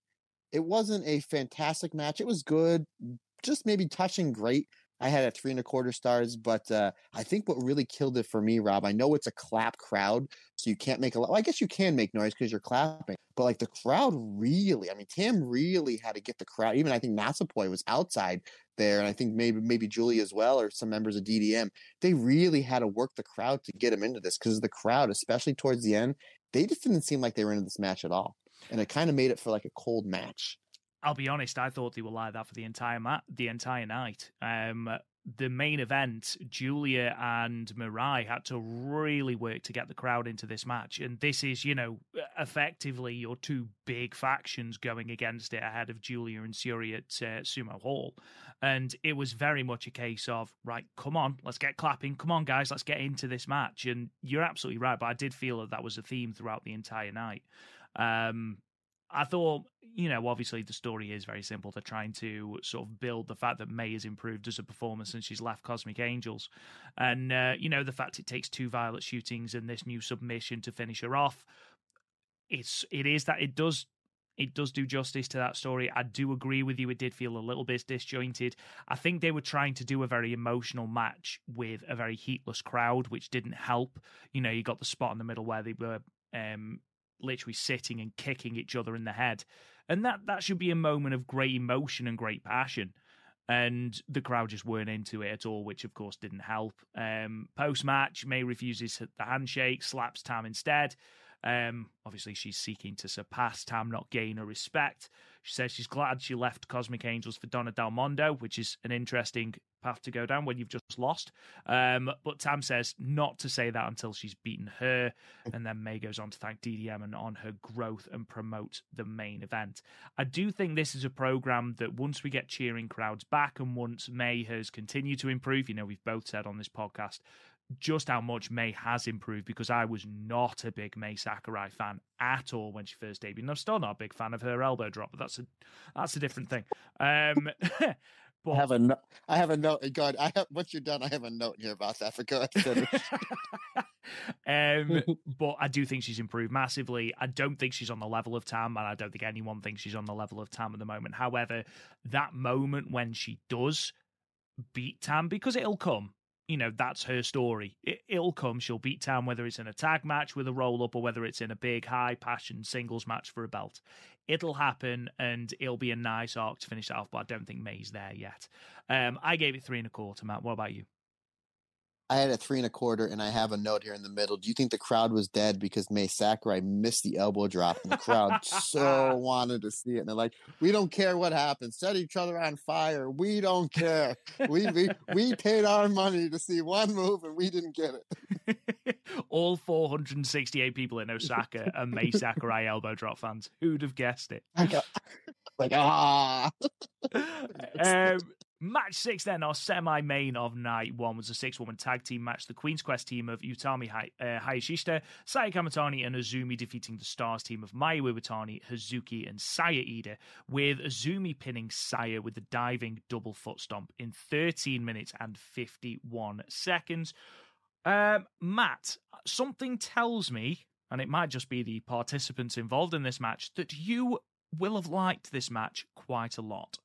it wasn't a fantastic match. It was good, just maybe touching great. I had at three and a quarter stars, but uh, I think what really killed it for me, Rob, I know it's a clap crowd, so you can't make a lot. Well, I guess you can make noise because you're clapping, but like the crowd really, I mean, Tam really had to get the crowd. Even I think Natsupoi was outside there, and I think maybe maybe Giulia as well, or some members of DDM. They really had to work the crowd to get him into this because the crowd, especially towards the end, they just didn't seem like they were into this match at all, and it kind of made it for like a cold match. I'll be honest, I thought they were like that for the entire ma- the entire night. Um, the main event, Giulia and Mirai had to really work to get the crowd into this match. And this is, you know, effectively your two big factions going against it ahead of Giulia and Syuri at uh, Sumo Hall. And it was very much a case of, right, come on, let's get clapping. Come on, guys, let's get into this match. And you're absolutely right. But I did feel that that was a theme throughout the entire night. Um, I thought, you know, obviously the story is very simple. They're trying to sort of build the fact that Mai has improved as a performer since she's left Cosmic Angels. And, uh, you know, the fact it takes two Violet shootings and this new submission to finish her off. It's, it is that it does it does do justice to that story. I do agree with you. It did feel a little bit disjointed. I think they were trying to do a very emotional match with a very heatless crowd, which didn't help. You know, you got the spot in the middle where they were um, literally sitting and kicking each other in the head. And that, that should be a moment of great emotion and great passion. And the crowd just weren't into it at all, which of course didn't help. Um, Post match, Mai refuses the handshake, slaps Tam instead. Um, obviously, she's seeking to surpass Tam, not gain her respect. She says she's glad she left Cosmic Angels for Donna Del Mondo, which is an interesting path to go down when you've just lost. Um, but Tam says not to say that until she's beaten her. And then Mai goes on to thank DDM and on her growth and promote the main event. I do think this is a program that once we get cheering crowds back and once Mai has continued to improve, you know, we've both said on this podcast just how much Mai has improved because I was not a big Mai Sakurai fan at all when she first debuted. And I'm still not a big fan of her elbow drop, but that's a that's a different thing. Um, (laughs) I have a no- I have a note. God, I have once you're done, I have a note here about that. For (laughs) (laughs) um, but I do think she's improved massively. I don't think she's on the level of Tam, and I don't think anyone thinks she's on the level of Tam at the moment. However, that moment when she does beat Tam, because it'll come you know, that's her story. It, will come. She'll beat Tam, whether it's in a tag match with a roll up or whether it's in a big, high passion singles match for a belt. It'll happen and it'll be a nice arc to finish it off, but I don't think Mai's there yet. Um, I gave it three and a quarter, Matt. What about you? I had a three and a quarter, and I have a note here in the middle. Do you think the crowd was dead because Mai Sakurai missed the elbow drop, and the crowd so (laughs) wanted to see it? And they're like, "We don't care what happens. Set each other on fire. We don't care. we we we (laughs) paid our money to see one move, and we didn't get it." (laughs) All 468 people in Osaka are Mai Sakurai elbow drop fans. Who'd have guessed it? like ah. um, Match six, then, our semi main of night one was a six woman tag team match. The Queen's Quest team of Utami Hay- uh, Saya Kamitani, and Azumi defeating the Stars team of Mayu Iwatani, Hazuki, and Saya Iida, with Azumi pinning Saya with the diving double foot stomp in 13 minutes and 51 seconds. Um, Matt, something tells me, and it might just be the participants involved in this match, that you will have liked this match quite a lot.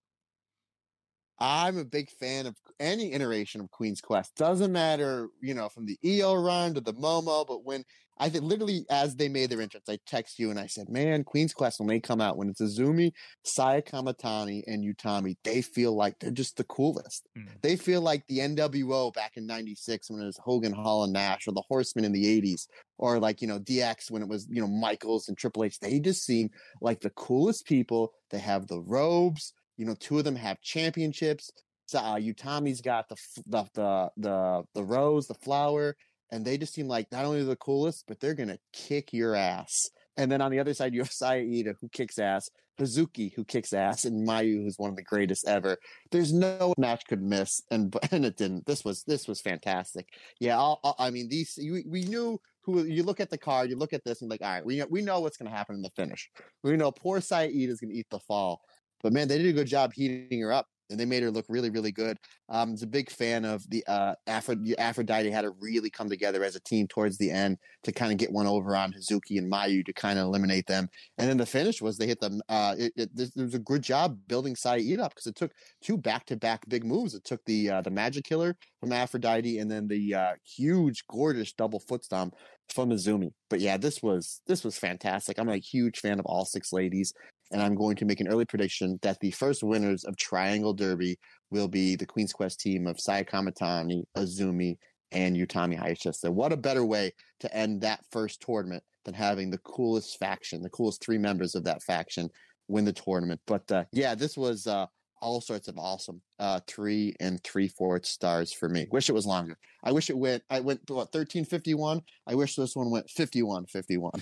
I'm a big fan of any iteration of Queen's Quest. Doesn't matter, you know, from the Io run to the Momo, but when I think literally as they made their entrance, I text you and I said, Man, Queen's Quest when they come out, when it's Azumi, Saya Kamitani, and Utami, they feel like they're just the coolest. Mm. They feel like the NWO back in '96 when it was Hogan, Hall, and Nash, or the Horsemen in the '80s, or like you know DX when it was you know Michaels and Triple H. They just seem like the coolest people. They have the robes you know, two of them have championships. So, uh, Utami's got the, the the the the rose, the flower, and they just seem like not only the coolest, but they're gonna kick your ass. And then on the other side, you have Saya who kicks ass, Hazuki, who kicks ass, and Mayu, who's one of the greatest ever. There's no match could miss, and (laughs) and it didn't. This was this was fantastic. Yeah, I'll, I'll, i mean, these we, we knew who. You look at the card, you look at this, and like, all right, we we know what's going to happen in the finish. We know poor Saya is going to eat the fall. But man, they did a good job heating her up and they made her look really, really good. Um, a big fan of the uh, Aphrodite. Aphrodite had to really come together as a team towards the end to kind of get one over on Hazuki and Mayu to kind of eliminate them. And then the finish was they hit them. Uh, it, it, there was a good job building Saeed up because it took two back to back big moves. It took the uh, the Magic Killer from Aphrodite and then the uh, huge, gorgeous double foot stomp from Azumi. But yeah, this was this was fantastic. I'm a huge fan of all six ladies and I'm going to make an early prediction that the first winners of Triangle Derby will be the Queen's Quest team of Saya Kamitani, Azumi, and Utami Hayashishita. What a better way to end that first tournament than having the coolest faction, the coolest three members of that faction win the tournament. But uh, yeah, this was uh, all sorts of awesome. Uh, three and three fourths stars for me. Wish it was longer. I wish it went. I went what thirteen fifty one. I wish this one went fifty one fifty one.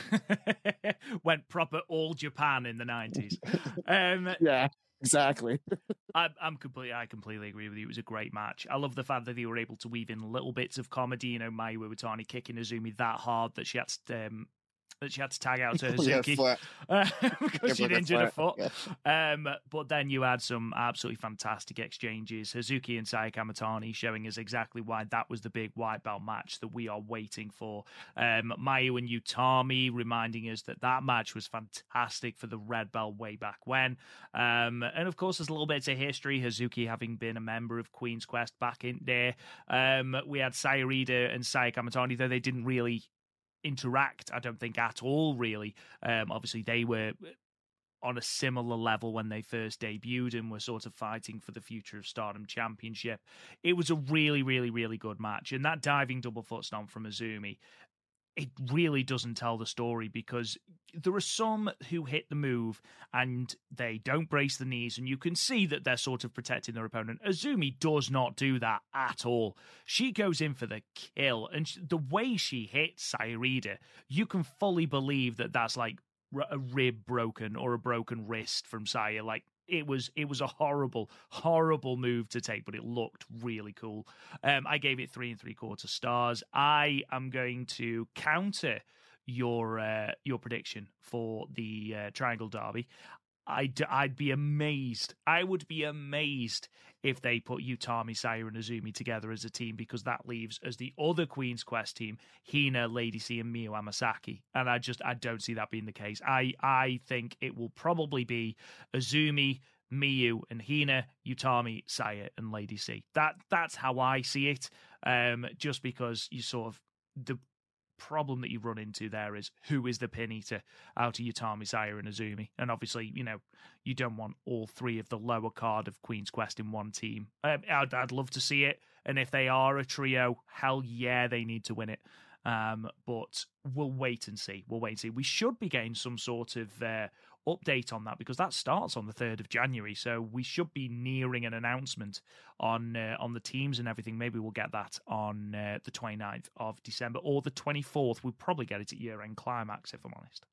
(laughs) went proper all Japan in the nineties. (laughs) Um, yeah. Exactly. I, (laughs) I'm completely. I completely agree with you. It was a great match. I love the fact that they were able to weave in little bits of comedy. You know, Mayu Iwatani kicking Azumi that hard that she had to um, that she had to tag out (laughs) to Hazuki (laughs) uh, because she'd injured her foot. Yeah. Um, but then you had some absolutely fantastic exchanges. Hazuki and Saya Kamitani showing us exactly why that was the big white belt match that we are waiting for. Um, Mayu and Utami reminding us that that match was fantastic for the red belt way back when. Um, and of course, there's a little bit of history. Hazuki having been a member of Queen's Quest back in there. Um, we had Saya Iida and Saya Kamitani, though they didn't really interact, I don't think, at all, really. Um, obviously, they were on a similar level when they first debuted and were sort of fighting for the future of Stardom Championship. It was a really, really, really good match. And that diving double foot stomp from Azumi it really doesn't tell the story because there are some who hit the move and they don't brace the knees, and you can see that they're sort of protecting their opponent. Azumi does not do that at all. She goes in for the kill, and the way she hits Saya you can fully believe that that's like a rib broken or a broken wrist from Saya. Like it was it was a horrible horrible move to take but it looked really cool um, i gave it three and three quarter stars i am going to counter your uh, your prediction for the uh, triangle derby I'd, I'd be amazed. I would be amazed if they put Utami, Saya, and Azumi together as a team because that leaves as the other Queen's Quest team Hina, Lady C, and Miyu Amasaki. And I just I don't see that being the case. I I think it will probably be Azumi, Miyu, and Hina, Utami, Saya, and Lady C. That that's how I see it. Um, just because you sort of the problem that you run into there is who is the pin eater out of Utami, Saya, and Azumi. And obviously, you know, you don't want all three of the lower card of Queen's Quest in one team. Um, I'd, I'd love to see it. And if they are a trio, hell yeah, they need to win it. Um, but we'll wait and see. We'll wait and see. We should be getting some sort of uh, update on that because that starts on the 3rd of January. So we should be nearing an announcement on uh, on the teams and everything. Maybe we'll get that on uh, the 29th of December or the 24th. We'll probably get it at year end climax, if I'm honest.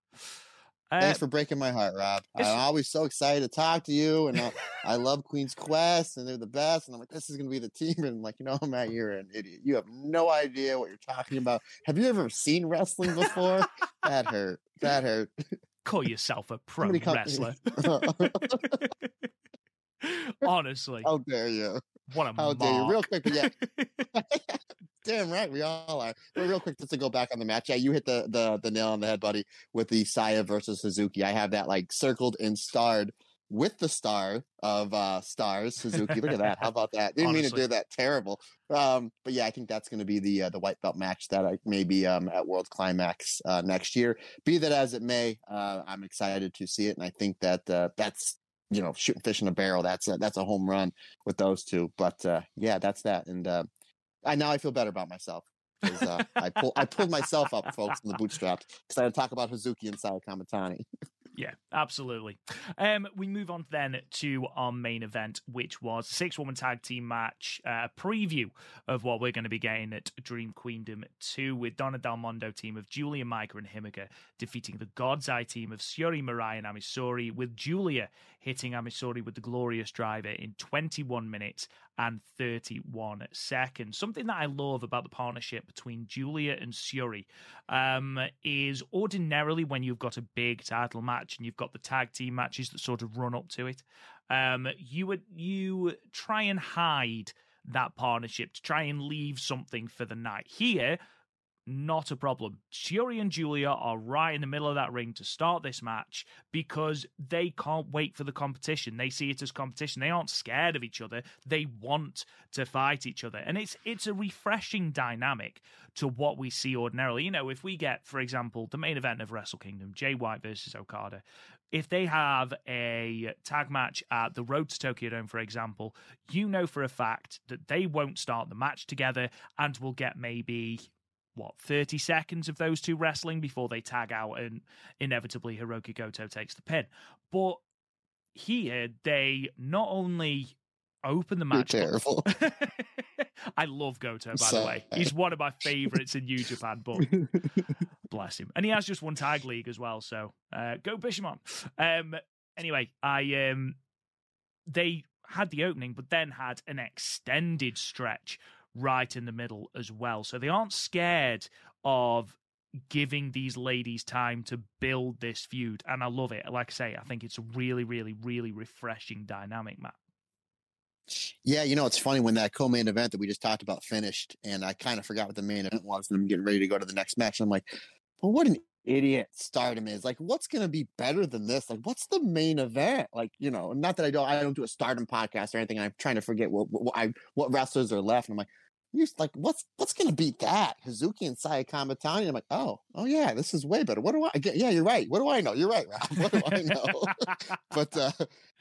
Uh, Thanks for breaking my heart, Rob. I'm always so excited to talk to you, and uh, (laughs) I love Queen's Quest, and they're the best. And I'm like, this is going to be the team. And I'm like, you know, Matt, you're an idiot. You have no idea what you're talking about. Have you ever seen wrestling before? that hurt. That hurt. (laughs) Call (laughs) yourself a pro wrestler. (laughs) Honestly, how dare you? What a how dare you? Real quick, yeah. (laughs) Damn right, we all are. But real quick, just to go back on the match, yeah, you hit the the the nail on the head, buddy, with the Saya versus Suzuki. I have that like circled and starred with the star of uh stars Hazuki. Look at that. How (laughs) about that? Didn't Honestly. mean to do that. Terrible. Um, but yeah, I think that's going to be the uh, the white belt match that I maybe um at World Climax uh, next year. Be that as it may, uh, I'm excited to see it, and I think that uh, that's you know shooting fish in a barrel. That's a, that's a home run with those two. But uh, yeah, that's that. And uh, I now I feel better about myself because uh, I pull I pulled myself up, folks, in the bootstraps because I had to talk about Hazuki and Saya Kamitani. Yeah, absolutely. Um, we move on then to our main event, which was six woman tag team match, uh, preview of what we're going to be getting at Dream Queendom 2 with Donna Del Mondo team of Giulia, Maika, and Himeka defeating the God's Eye team of Syuri Mirai, and Ami Sohrei, with Giulia hitting Ami Sohrei with the glorious driver in 21 minutes and 31 seconds. Something that I love about the partnership between Giulia and Syuri um, is ordinarily when you've got a big title match and you've got the tag team matches that sort of run up to it, um, you would you try and hide that partnership to try and leave something for the night. Here, not a problem. Syuri and Giulia are right in the middle of that ring to start this match because they can't wait for the competition. They see it as competition. They aren't scared of each other. They want to fight each other. And it's it's a refreshing dynamic to what we see ordinarily. You know, if we get, for example, the main event of Wrestle Kingdom, Jay White versus Okada, if they have a tag match at the Road to Tokyo Dome, for example, you know for a fact that they won't start the match together and will get maybe what 30 seconds of those two wrestling before they tag out and inevitably Hiroki Goto takes the pin. But here they not only open the match. You're terrible. (laughs) I love Goto, by the way. He's one of my favorites in New Japan, but (laughs) bless him. And he has just won Tag League as well, so uh, go Bishamon. Um, anyway, I um, they had the opening, but then had an extended stretch right in the middle as well. So they aren't scared of giving these ladies time to build this feud. And I love it. Like I say, I think it's a really, really, really refreshing dynamic, Matt. Yeah, you know, it's funny when that co main event that we just talked about finished, and I kind of forgot what the main event was, and I'm getting ready to go to the next match. And I'm like, well, what an idiot stardom is. Like, what's to be better than this? Like, what's the main event? Like, you know, not that I don't, I don't do a stardom podcast or anything. I'm trying to forget what, what, I, what wrestlers are left. And I'm like, you're like, what's what's gonna beat that? Hazuki and Saya Kamitani. I'm like, oh, oh yeah, this is way better. What do I get? Yeah, you're right. What do I know? You're right, Rob. (laughs) What do I know? (laughs) but uh,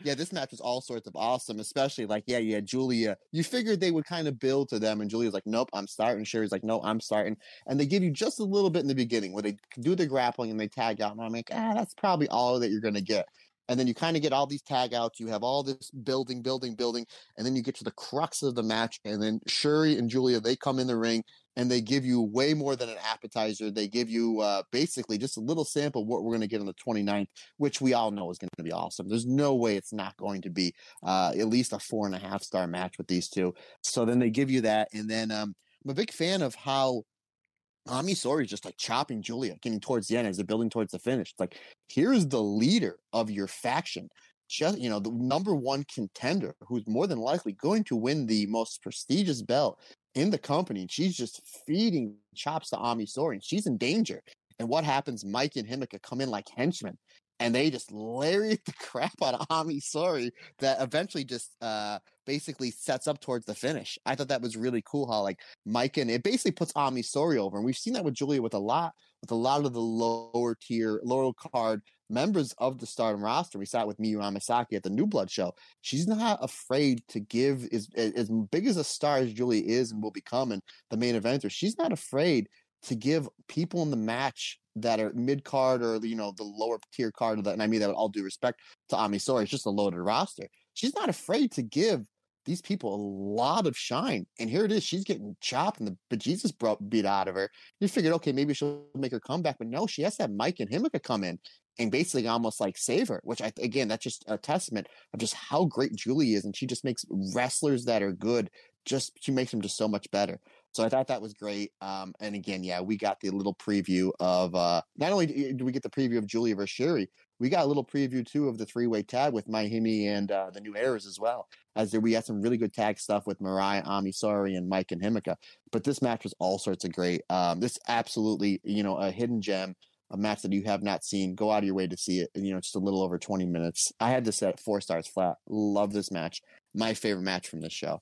yeah, this match was all sorts of awesome, especially like, yeah, yeah, Giulia. You figured they would kind of build to them, and Giulia's like, nope, I'm starting. Syuri's like, no, I'm starting. And they give you just a little bit in the beginning where they do the grappling and they tag out, and I'm like, ah, that's probably all that you're gonna get and then you kind of get all these tag outs. You have all this building, building, building, and then you get to the crux of the match. And then Syuri and Giulia they come in the ring and they give you way more than an appetizer. They give you uh, basically just a little sample of what we're going to get on the 29th, which we all know is going to be awesome. There's no way it's not going to be uh, at least a four and a half star match with these two. So then they give you that, and then um, I'm a big fan of how Ami is just like chopping Giulia, getting towards the end as they're building towards the finish. It's like, here's the leader of your faction. Just, you know, the number one contender who's more than likely going to win the most prestigious belt in the company. She's just feeding chops to Ami Sohrei, and she's in danger. And what happens? Maika and Himeka come in like henchmen and they just lariat the (laughs) crap out of Ami Sohrei that eventually just uh, basically sets up towards the finish. I thought that was really cool how like Mike and it basically puts Ami Sohrei over, and we've seen that with Giulia with a lot with a lot of the lower tier, lower card members of the Stardom roster. We sat with Miyu Amasaki at the New Blood show. She's not afraid to give as as big as a star as Giulia is and will become, and the main eventer. She's not afraid to give people in the match that are mid card or you know the lower tier card of and I mean that with all due respect to Ami Sohrei, it's just a loaded roster. She's not afraid to give these people a lot of shine, and here it is. She's getting chopped and the bejesus brought beat out of her. You figured, okay, maybe she'll make her comeback, but no, she has to have Maika and Himeka come in and basically almost like save her. Which I again, that's just a testament of just how great Giulia is, and she just makes wrestlers that are good. Just she makes them just so much better. So I thought that was great. Um, and again, yeah, we got the little preview of uh, not only do we get the preview of Giulia Vershiri, we got a little preview too of the three way tag with MaiHime and uh, the new errors as well. As there, we had some really good tag stuff with Mirai, Ami Sohrei, and Maika and Himeka. But this match was all sorts of great. Um, this absolutely, you know, a hidden gem a match that you have not seen, go out of your way to see it. You know, just a little over 20 minutes. I had to set four stars flat. Love this match. My favorite match from this show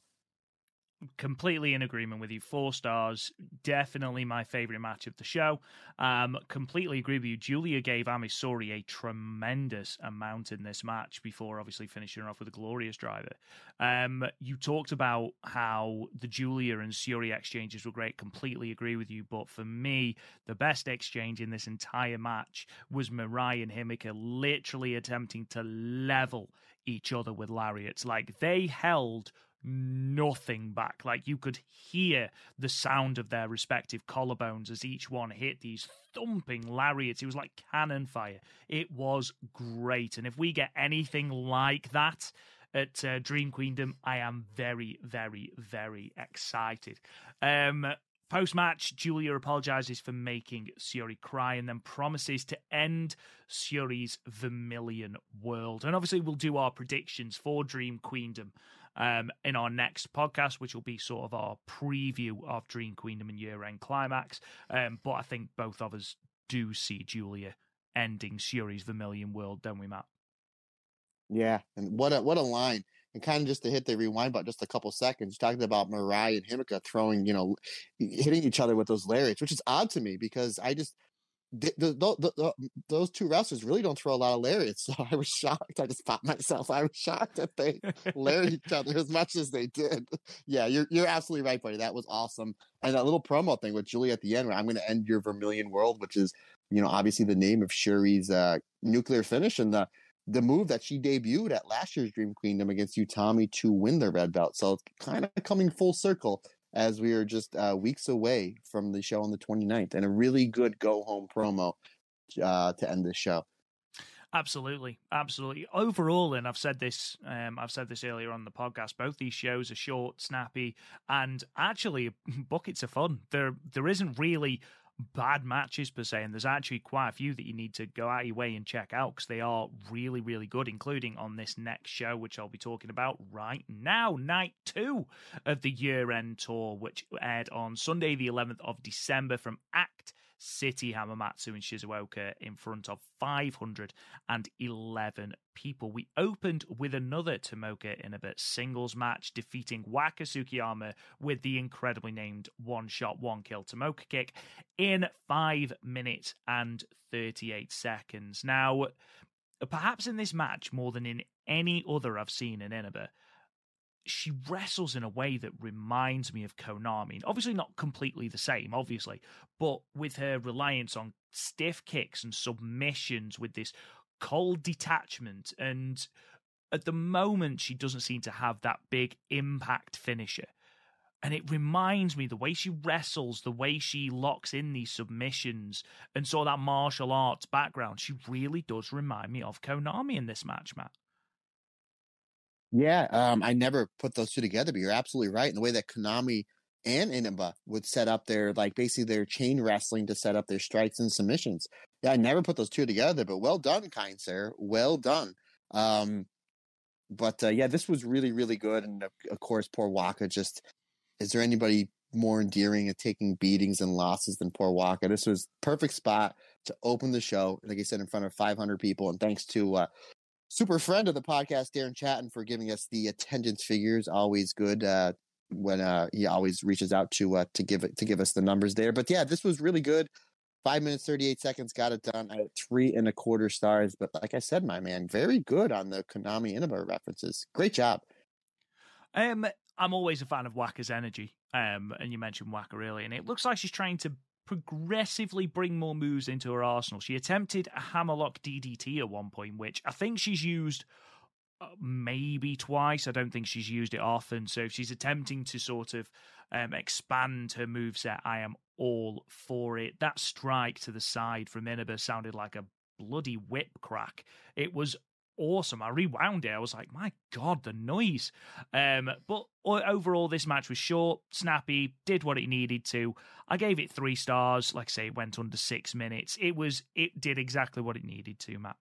completely in agreement with you. Four stars, definitely my favorite match of the show. Um, completely agree with you. Giulia gave Ami Sourei a tremendous amount in this match before obviously finishing off with a glorious driver. Um, you talked about how the Giulia and Syuri exchanges were great. Completely agree with you. But for me, the best exchange in this entire match was Mirai and Himeka literally attempting to level each other with lariats. Like they held nothing back. Like you could hear the sound of their respective collarbones as each one hit these thumping lariats. It was like cannon fire. It was great. And if we get anything like that at uh, Dream Queendom, I am very, very, very excited. Um, Post match, Giulia apologizes for making Syuri cry and then promises to end Syuri's Vermilion world. And obviously, we'll do our predictions for Dream Queendom um, in our next podcast, which will be sort of our preview of Dream Queendom and Year End Climax. Um, but I think both of us do see Giulia ending Syuri's Vermilion World, don't we, Matt? Yeah, and what a what a line! And kind of just to hit the rewind button just a couple seconds, talking about Mirai and Himeka throwing, you know, hitting each other with those lariats, which is odd to me because I just the, the, the, those two wrestlers really don't throw a lot of lariats. (laughs) So I was shocked. I just popped myself. I was shocked that they lariat (laughs) each other as much as they did. Yeah, you're you're absolutely right, buddy. That was awesome. And that little promo thing with Julie at the end, where I'm going to end your Vermilion World, which is you know obviously the name of Syuri's uh, nuclear finish and the the move that she debuted at last year's Dream Queendom against Utami to win the red belt. So it's kind of coming full circle as we are just uh, weeks away from the show on the 29th and a really good go home promo uh, to end the show. Absolutely, absolutely. Overall, and I've said this, um, I've said this earlier on the podcast. Both these shows are short, snappy, and actually (laughs) buckets of fun. There, there isn't really bad matches per se, and there's actually quite a few that you need to go out your way and check out because they are really, really good, including on this next show, which I'll be talking about right now, night two of the year end tour, which aired on Sunday, the 11th of December from Act City Hamamatsu and Shizuoka in front of 511 people. We opened with another Tomoka Inaba singles match, defeating Waka Tsukiyama with the incredibly named one shot, one kill Tomoka kick in 5 minutes and 38 seconds. Now, perhaps in this match, more than in any other I've seen in Inaba, she wrestles in a way that reminds me of Konami. Obviously, not completely the same, obviously, but with her reliance on stiff kicks and submissions with this cold detachment. And at the moment, she doesn't seem to have that big impact finisher. And it reminds me the way she wrestles, the way she locks in these submissions, and of that martial arts background. She really does remind me of Konami in this match, Matt. Yeah, um, I never put those two together, but you're absolutely right. In the way that Konami and Inaba would set up their like basically their chain wrestling to set up their strikes and submissions. Yeah, I never put those two together, but well done, kind sir. Well done. Um, but uh, yeah, this was really really good, and of course, poor Waka. Just is there anybody more endearing at taking beatings and losses than poor Waka? This was perfect spot to open the show, like I said, in front of 500 people, and thanks to uh, super friend of the podcast, Darren Chatton, for giving us the attendance figures. Always good uh, when uh, he always reaches out to uh, to give it to give us the numbers there. But yeah, this was really good. Five minutes thirty eight seconds got it done. Had three and a quarter stars. But like I said, my man, very good on the Konami Inaba references. Great job. Um, I'm always a fan of Waka's energy. Um, and you mentioned Waka earlier, and it looks like she's trying to progressively bring more moves into her arsenal. She attempted a hammerlock DDT at one point, which I think she's used uh, maybe twice. I don't think she's used it often. So if she's attempting to sort of um, expand her moveset, I am all for it. That strike to the side from Inaba sounded like a bloody whip crack. It was awesome. I rewound it. I was like, my God, the noise. Um, but overall, this match was short, snappy, did what it needed to. I gave it three stars. Like I say, it went under six minutes. It was, it did exactly what it needed to, Matt.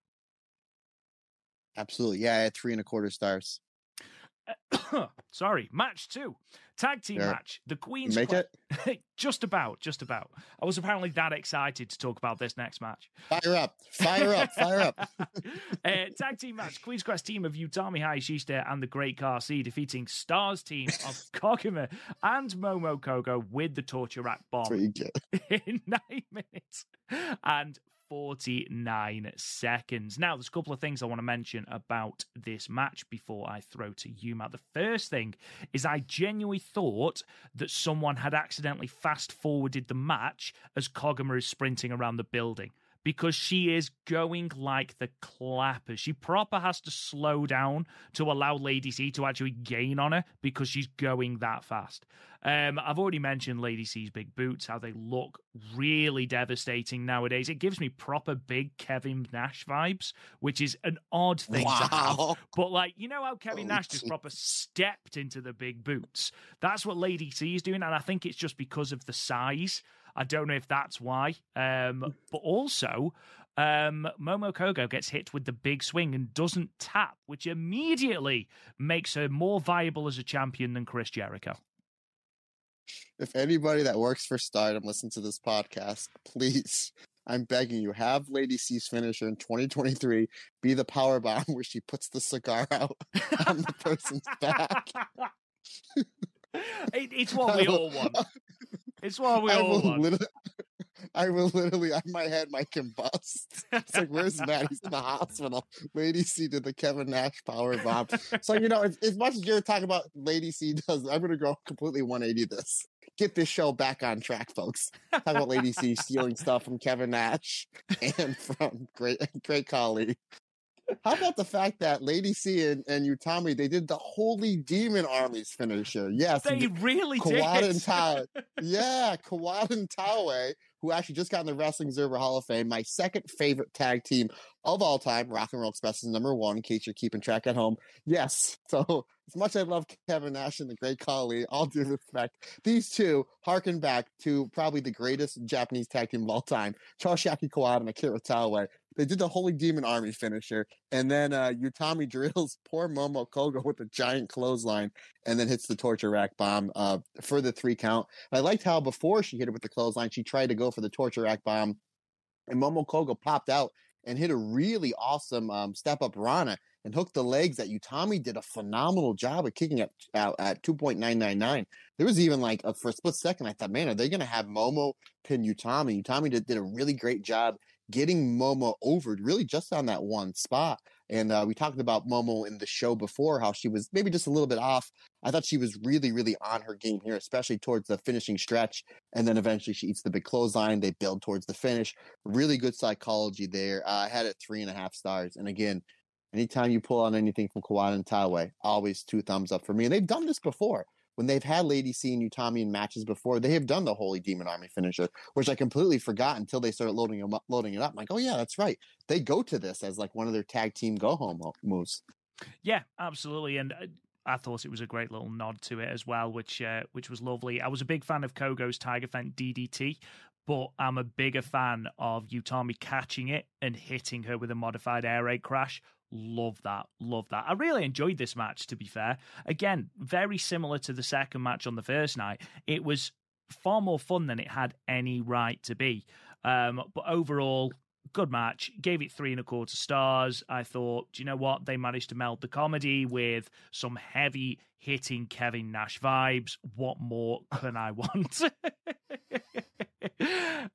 Absolutely. Yeah, I had three and a quarter stars. (coughs) sorry, match two, tag team Yeah. match. The Queen's Make it (laughs) just about, just about. I was apparently that excited to talk about this next match. fire up, fire up, fire up. (laughs) uh, tag team match: Queen's Quest team of Utami Hayashishita and the Great Car C defeating Stars team of (laughs) Koguma and Momo Kohgo with the Torture Rack Bomb in nine minutes and 49 seconds. Now, there's a couple of things I want to mention about this match before I throw to you, Matt. The first thing is I genuinely thought that someone had accidentally fast forwarded the match as Koguma is sprinting around the building. Because she is going like the clappers. She proper has to slow down to allow Lady C to actually gain on her because she's going that fast. Um, I've already mentioned Lady C's big boots, how they look really devastating nowadays. It gives me proper big Kevin Nash vibes, which is an odd thing to have. Wow. But like, you know how Kevin Nash just proper stepped into the big boots? That's what Lady C is doing, and I think it's just because of the size. I don't know if that's why. Um, but also, um, Momo Kohgo gets hit with the big swing and doesn't tap, which immediately makes her more viable as a champion than Chris Jericho. If anybody that works for Stardom listens to this podcast, please, I'm begging you, have Lady C's finisher in 2023 be the power bomb where she puts the cigar out (laughs) on the person's back. (laughs) It, it's what we (laughs) all want. It's what we I all will want. literally, (laughs) I will literally, my head might combust. It's like, where's Matt? He's in the hospital. Lady C did the Kevin Nash power bomb. So you know, as, as much as you're talking about Lady C does, I'm gonna go completely 180 this. Get this show back on track, folks. Talk about Lady C stealing stuff from Kevin Nash and from Great Great Khali. How about the fact that Lady C and, and Utami they did the Holy Demon Army's finisher? Yes, they really did. Kawada and Taue. (laughs) Yeah, Kawada and Taue, who actually just got in the Wrestling Observer Hall of Fame, my second favorite tag team of all time. Rock and Roll Express is number one, in case you're keeping track at home. Yes, (laughs) so as much as I love Kevin Nash and the Great Khali, all due respect, these two harken back to probably the greatest Japanese tag team of all time, Toshiaki Kawada and Akira Taue. They did the Holy Demon Army finisher, and then uh, Utami (laughs) drills poor Momo Kohgo with a giant clothesline, and then hits the torture rack bomb uh, for the three count. I liked how before she hit it with the clothesline, she tried to go for the torture rack bomb, and Momo Kohgo popped out and hit a really awesome um, step up Rana and hooked the legs that Utami did a phenomenal job of kicking at out at 2.999. There was even like a, for a split second, I thought, man, are they going to have Momo pin Utami? Utami did, did a really great job getting Momo over really just on that one spot. And uh, we talked about Momo in the show before, how she was maybe just a little bit off. I thought she was really, really on her game here, especially towards the finishing stretch. And then eventually she eats the big clothesline. They build towards the finish. Really good psychology there. Uh, I had it three and a half stars. And again, anytime you pull on anything from Kawada and Taue, always two thumbs up for me. And they've done this before. When they've had Lady C and Utami in matches before, they have done the Holy Demon Army finisher, which I completely forgot until they started loading up, loading it up. I'm like, oh yeah, that's right. They go to this as like one of their tag team go home moves. Yeah, absolutely. And uh, I thought it was a great little nod to it as well, which uh, which was lovely. I was a big fan of Kohgo's Tiger Feint DDT, but I'm a bigger fan of Utami catching it and hitting her with a modified air raid crash. Love that. Love that. I really enjoyed this match, to be fair. Again, very similar to the second match on the first night. It was far more fun than it had any right to be. Um, but overall, good match. Gave it three and a quarter stars. I thought, do you know what? They managed to meld the comedy with some heavy hitting Kevin Nash vibes. What more can I want? (laughs)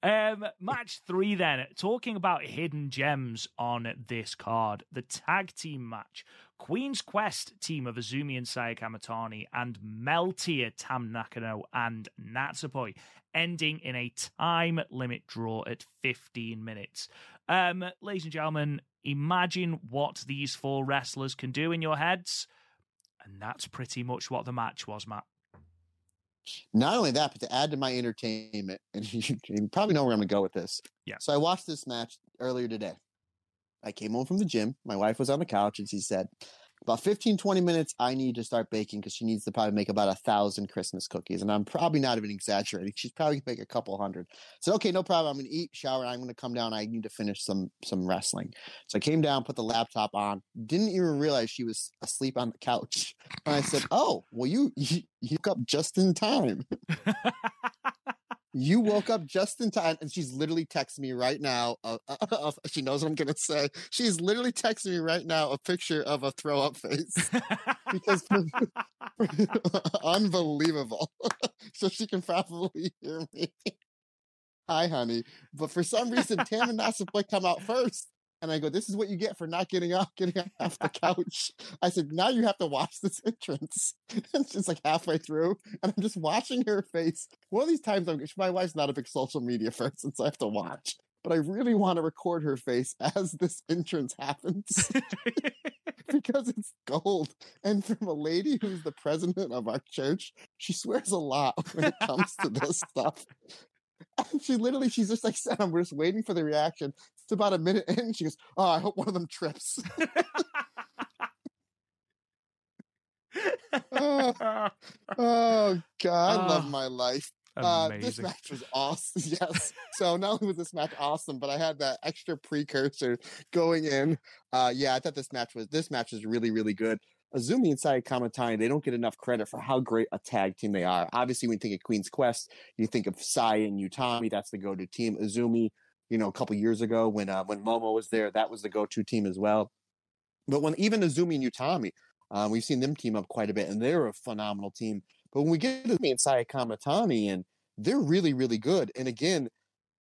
um, match three, then. Talking about hidden gems on this card. The tag team match. Queen's Quest team of Azumi and Saya Kamitani and Meltear Tam Nakano and Natsupoi ending in a time limit draw at 15 minutes. Um, ladies and gentlemen, imagine what these four wrestlers can do in your heads. And that's pretty much what the match was, Matt. Not only that, but to add to my entertainment, (laughs) and you, you probably know where I'm going to go with this. Yeah. So I watched this match earlier today. I came home from the gym. My wife was on the couch and she said, about 15, 20 minutes, I need to start baking because she needs to probably make about a thousand Christmas cookies. And I'm probably not even exaggerating. She's probably gonna make a couple hundred. So okay, no problem. I'm gonna eat, shower, I'm gonna come down. I need to finish some some wrestling. So I came down, put the laptop on, didn't even realize she was asleep on the couch. And I said, Oh, well you you, you up just in time. (laughs) you woke up just in time and she's literally texting me right now (laughs) she knows what i'm gonna say. She's literally texting me right now a picture of a throw up face (laughs) because (laughs) unbelievable. So she can probably hear me. Hi honey. But for some reason tam and Natsupoi come out first and I go, "This is what you get for not getting off, getting (laughs) off the (laughs) couch." I said, "Now you have to watch this (laughs) entrance." it's just like halfway through, and I'm just watching her face. One of these times, I'm my wife's not a big social media person, so I have to watch. But I really want to record her face as this entrance happens because it's gold. And from a lady who's the president of our church, she swears a lot when it comes to this stuff. And she literally, she's just like said, I'm just waiting for the reaction. It's about a minute in. She goes, Oh, I hope one of them trips. oh, (laughs) oh, God, I love Oh, my life. Uh, this match was awesome. (laughs) Yes. So not only was this match awesome, but I had that extra precursor going in. Uh, yeah, I thought this match was this match was really really good. Azumi and Saya Kamitani, they don't get enough credit for how great a tag team they are. Obviously, when you think of Queen's Quest, you think of Saya and Utami. That's the go-to team. Azumi, you know, a couple years ago when uh, when Momo was there, that was the go-to team as well. But when even Azumi and Utami, um, we've seen them team up quite a bit, and they're a phenomenal team. But when we get to me and Saya Kamitani, and they're really, really good. And again,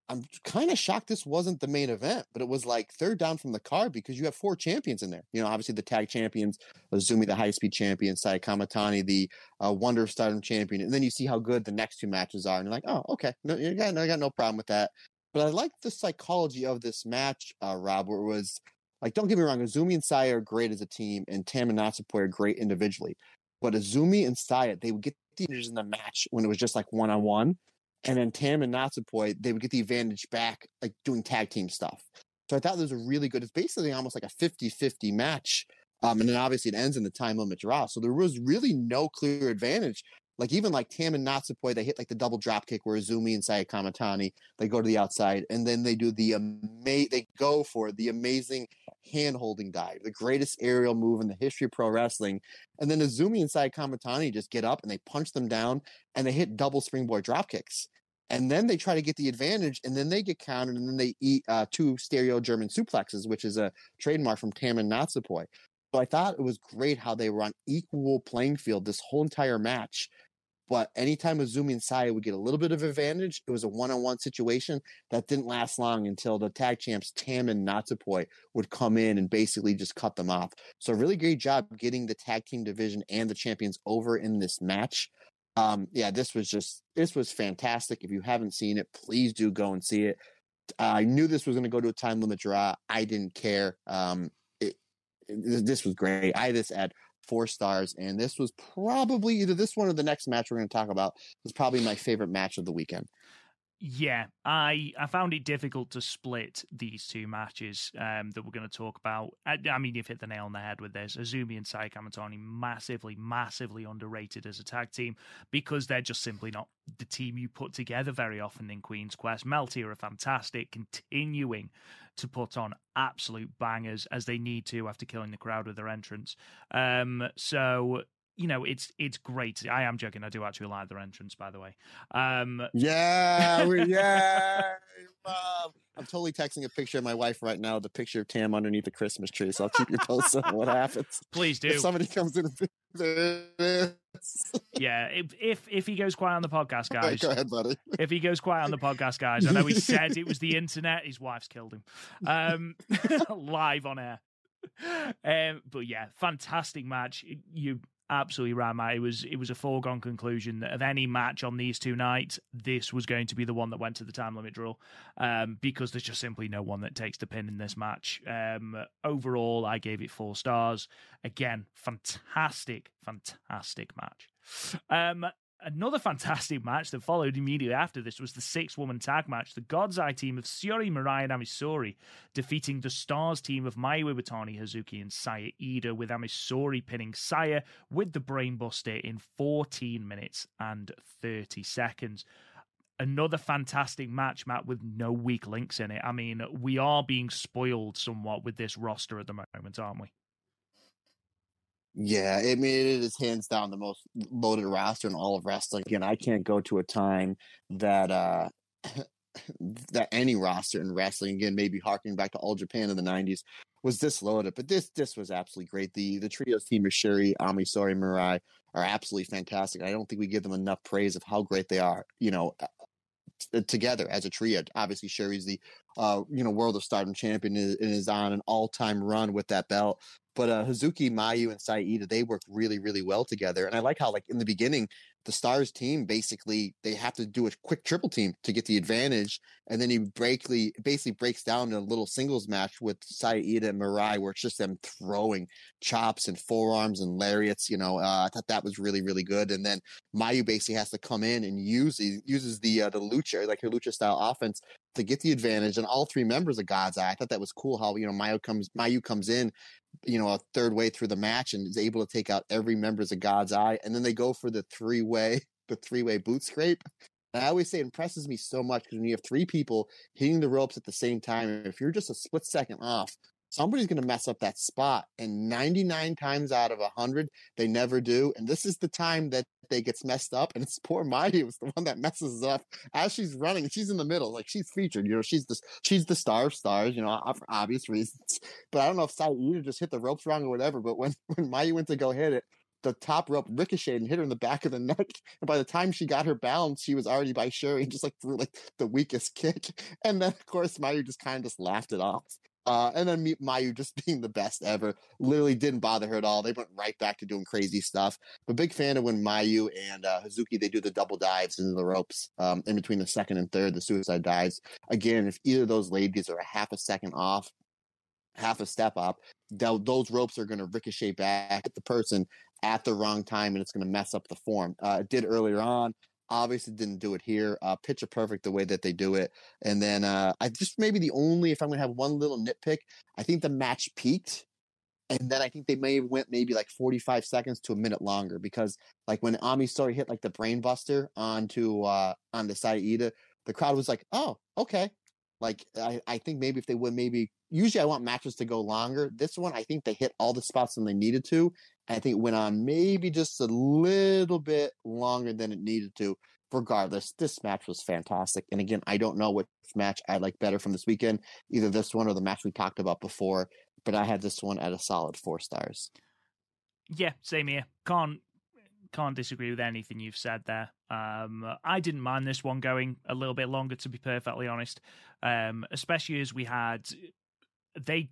I'm kind of shocked this wasn't the main event, but it was like third down from the card because you have four champions in there. You know, obviously the tag champions, Azumi, the high speed champion, Saya Kamitani, the uh, Wonder of Stardom champion. And then you see how good the next two matches are. And you're like, oh, okay. No, you got, I got no problem with that. But I like the psychology of this match, uh, Rob, where it was like, don't get me wrong, Azumi and Saya are great as a team, and Tam and Natsupoi are great individually. But Azumi and Saya, they would get the advantage in the match when it was just like one on one. And then Tam and Natsupoi, they would get the advantage back, like doing tag team stuff. So I thought this was really good. It's basically almost like a 50 50 match. Um, and then obviously it ends in the time limit draw. So there was really no clear advantage. Like even like Tam and Natsupoi, they hit like the double drop kick where Azumi and Saya Kamitani, they go to the outside and then they do the ama- they go for the amazing hand holding dive, the greatest aerial move in the history of pro wrestling. And then Azumi and Saya Kamitani just get up and they punch them down and they hit double springboard drop kicks. And then they try to get the advantage and then they get countered and then they eat uh, two stereo German suplexes, which is a trademark from Tam and Natsupoi. So I thought it was great how they were on equal playing field this whole entire match. But anytime Azumi and Saya would get a little bit of advantage, it was a one-on-one situation that didn't last long until the tag champs Tam and Natsupoi would come in and basically just cut them off. So really great job getting the tag team division and the champions over in this match. Um, yeah, this was just this was fantastic. If you haven't seen it, please do go and see it. I knew this was going to go to a time limit draw. I didn't care. Um, it, it- this was great. I had this at four stars, and this was probably either this one or the next match we're going to talk about was probably my favorite match of the weekend. Yeah, I I found it difficult to split these two matches um, that we're going to talk about. I, I mean, you've hit the nail on the head with this. Azumi and Sai Kamitani massively, massively underrated as a tag team because they're just simply not the team you put together very often in Queen's Quest. Melty are fantastic, continuing to put on absolute bangers as they need to after killing the crowd with their entrance. Um, so you know, it's it's great. I am joking. I do actually like their entrance, by the way. Um, Yeah, we, (laughs) yeah. I'm totally texting a picture of my wife right now, the picture of Tam underneath the Christmas tree. So I'll keep you posted on what happens. please do. If somebody comes in and there it is. Yeah, if if if he goes quiet on the podcast, guys, Go ahead, buddy. if he goes quiet on the podcast, guys, I know he said it was the internet. His wife's killed him, um, (laughs) live on air. Um, but yeah, fantastic match. You absolutely right, Matt. It was it was a foregone conclusion that of any match on these two nights, this was going to be the one that went to the time limit draw, um, because there's just simply no one that takes the pin in this match. Um, overall, I gave it four stars. Again, fantastic, fantastic match. Um, another fantastic match that followed immediately after this was the six woman tag match. The God's Eye team of Syuri, Mirai, and Ami Sohrei defeating the Stars team of Mayu Iwatani, Hazuki, and Saya Iida, with Ami Sohrei pinning Saya with the Brainbuster in 14 minutes and 30 seconds. Another fantastic match, Matt, with no weak links in it. I mean, we are being spoiled somewhat with this roster at the moment, aren't we? Yeah, I mean, it is hands down the most loaded roster in all of wrestling. Again, I can't go to a time that uh (clears throat) that any roster in wrestling, again, maybe harking back to all Japan in the '90s, was this loaded. But this this was absolutely great. The the trios team of Syuri, Ami Sohrei, Mirai are absolutely fantastic. I don't think we give them enough praise of how great they are. You know, t- together as a trio. Obviously, Syuri's the uh, you know World of Stardom champion is on an all time run with that belt. But uh, Hazuki, Mayu, and Saya Iida, they work really, really well together. And I like how, like in the beginning, the Stars team basically they have to do a quick triple team to get the advantage, and then he breakly basically breaks down in a little singles match with Saya Iida and Mirai, where it's just them throwing chops and forearms and lariats. You know, uh, I thought that was really, really good. And then Mayu basically has to come in and use uses the uh, the lucha like her lucha style offense to get the advantage. And all three members of God's Eye, I thought that was cool. How you know Mayu comes Mayu comes in you know, a third way through the match and is able to take out every members of God's Eye. And then they go for the three way, the three way boot scrape. And I always say it impresses me so much because when you have three people hitting the ropes at the same time, if you're just a split second off, somebody's going to mess up that spot. And 99 times out of 100, they never do. And this is the time that they gets messed up. And it's poor Mighty was the one that messes up as she's running. She's in the middle, like she's featured. You know, she's the she's the star of stars. You know, uh, for obvious reasons. But I don't know if Saeed just hit the ropes wrong or whatever. But when (laughs) when Mayu went to go hit it, the top rope ricocheted and hit her in the back of the (laughs) neck. And by the time she got her balance, she was already by Syuri and just like threw like the weakest kick. (laughs) And then of course Mayu just kind of just laughed it off. Uh, and then Mayu just (laughs) being the best ever, literally didn't bother her at all. They went right back to doing crazy stuff. But big fan of when Mayu and uh, Hazuki they do the double dives into the ropes um, in between the second and third, the suicide dives. Again, if either of those ladies are a half a second off, half a step up, those ropes are going to ricochet back at the person at the wrong time, and it's going to mess up the form. Uh, it did earlier on. Obviously, didn't do it here. Uh, picture perfect the way that they do it. And then uh, I just maybe the only, if I'm to have one little nitpick, I think the match peaked. And then I think they may have went maybe like 45 seconds to a minute longer because like when Ami Sohrei hit like the brainbuster onto uh on the Saya Iida, the crowd was like, oh, okay. Like I, I think maybe if they would maybe usually I want matches to go longer. This one I think they hit all the spots and they needed to. I think it went on maybe just a little bit longer than it needed to. Regardless, this match was fantastic. And again, I don't know which match I like better from this weekend, either this one or the match we talked about before, but I had this one at a solid four stars. Yeah, same here. Can't can't disagree with anything you've said there. Um, I didn't mind this one going a little bit longer, to be perfectly honest, um, especially as we had they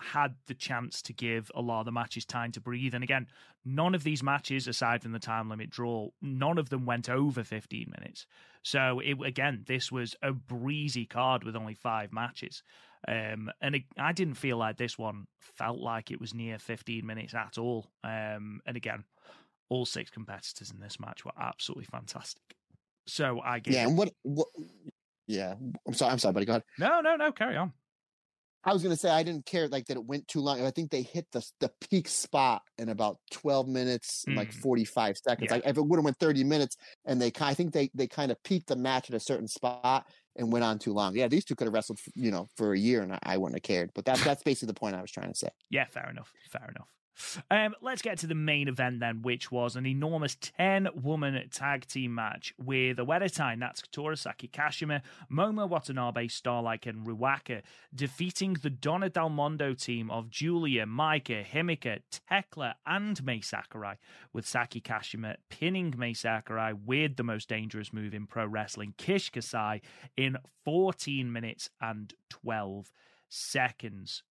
had the chance to give a lot of the matches time to breathe. And again, none of these matches, aside from the time limit draw, none of them went over 15 minutes. So it, again, this was a breezy card with only five matches. Um, and it, I didn't feel like this one felt like it was near 15 minutes at all. Um, and again, all six competitors in this match were absolutely fantastic. So I gave. Yeah, and what, what yeah, I'm sorry, I'm sorry, buddy. Go ahead. No, no, no, carry on. I was gonna say I didn't care like that it went too long. I think they hit the the peak spot in about twelve minutes, mm. like forty five seconds. Yeah. Like if it would have went thirty minutes, and they I think they they kind of peaked the match at a certain spot and went on too long. Yeah, these two could have wrestled, you know, for a year, and I, I wouldn't have cared. But that's that's basically the point I was trying to say. Yeah, fair enough. Fair enough. Um, let's get to the main event then, which was an enormous 10 woman tag team match with Oedo Tai, Natsuko Saki Kashima, Momo Watanabe, Starlight, and Ruaka, defeating the Donna Del Mondo team of Giulia, Maika, Himeka, Tekla, and Mai Sakurai, with Saki Kashima pinning Mai Sakurai with the most dangerous move in pro wrestling, Kishi Kaisei, in 14 minutes and 12 seconds.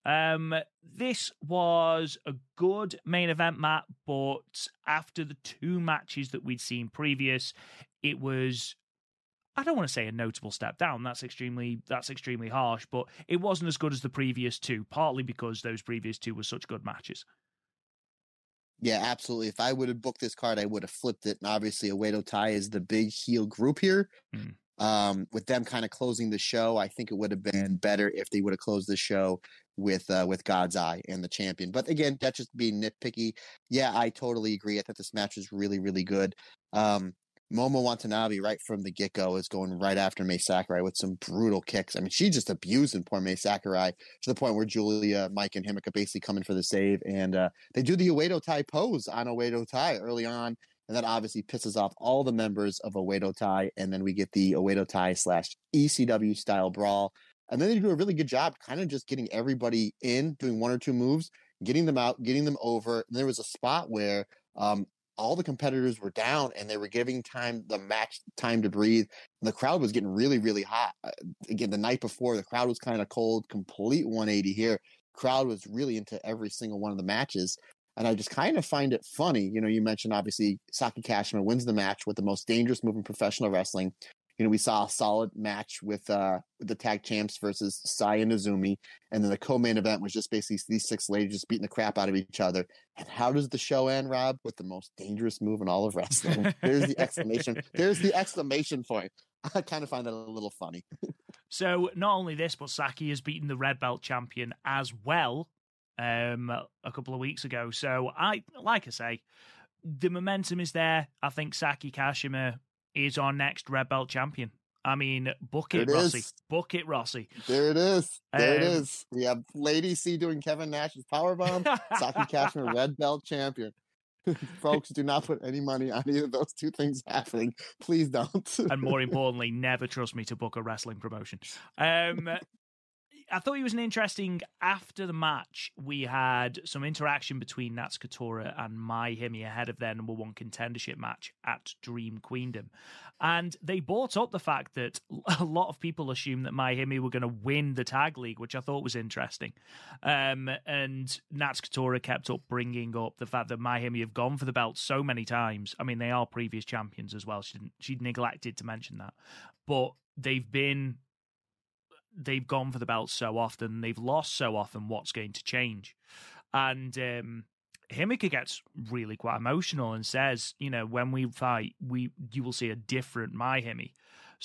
Um, this was a good main event, Matt, but after the two matches that we'd seen previous, it was I don't want to say a notable step down. That's extremely that's extremely harsh, but it wasn't as good as the previous two, partly because those previous two were such good matches. Yeah, absolutely. If I would have booked this card, I would have flipped it. And obviously, Oedo Tai is the big heel group here. Mm. Um, with them kind of closing the show, I think it would have been better if they would have closed the show with uh, with God's Eye and the champion. But again, that's just being nitpicky. Yeah, I totally agree. I thought this match was really, really good. Um, Momo Watanabe, right from the get go, is going right after Mai Sakurai with some brutal kicks. I mean, she just abusing poor Mai Sakurai to the point where Giulia, Mike, and Himeka basically coming for the save. And uh, they do the Oedo Tai pose on Oedo Tai early on. And that obviously pisses off all the members of Oedo Tai. And then we get the Oedo Tai slash ECW style brawl. And then they do a really good job kind of just getting everybody in, doing one or two moves, getting them out, getting them over. And there was a spot where um, all the competitors were down and they were giving time the match time to breathe. The crowd was getting really, really hot. Uh, again, the night before, the crowd was kind of cold, complete 180 here. Crowd was really into every single one of the matches. And I just kind of find it funny. You know, you mentioned obviously Saki Kashima wins the match with the most dangerous move in professional wrestling. You know, we saw a solid match with uh with the tag champs versus Sai and Azumi, and then the co-main event was just basically these six ladies just beating the crap out of each other. And how does the show end, Rob? With the most dangerous move in all of wrestling. (laughs) There's the exclamation. There's the exclamation point. (laughs) I kind of find that a little funny. (laughs) So not only this, but Saki has beaten the red belt champion as well um, a couple of weeks ago. So I, like I say, the momentum is there. I think Saki Kashima is our next red belt champion. I mean, book it, it Rossi. is. Book it, Rossi. There it is. There it Um, is. We have Lady C doing Kevin Nash's powerbomb. Saki Kashima, (laughs) red belt champion. (laughs) Folks, do not put any money on either of those two things happening. Please don't. and more (laughs) importantly, never trust me to book a wrestling promotion. Um, I thought it was an interesting. After the match, we had some interaction between Natsuko Tora and MaiHime ahead of their number one contendership match at Dream Queendom, and they brought up the fact that (laughs) a lot of people assumed that MaiHime were going to win the tag league, which I thought was interesting. Um, and Natsuko Tora kept up bringing up the fact that MaiHime have gone for the belt so many times. I mean, they are previous champions as well. She didn't, she neglected to mention that, but they've been they've gone for the belt so often, they've lost so often. What's going to change? And um, Himeka gets really quite emotional and says, you know, when we fight, we you will see a different MaiHime.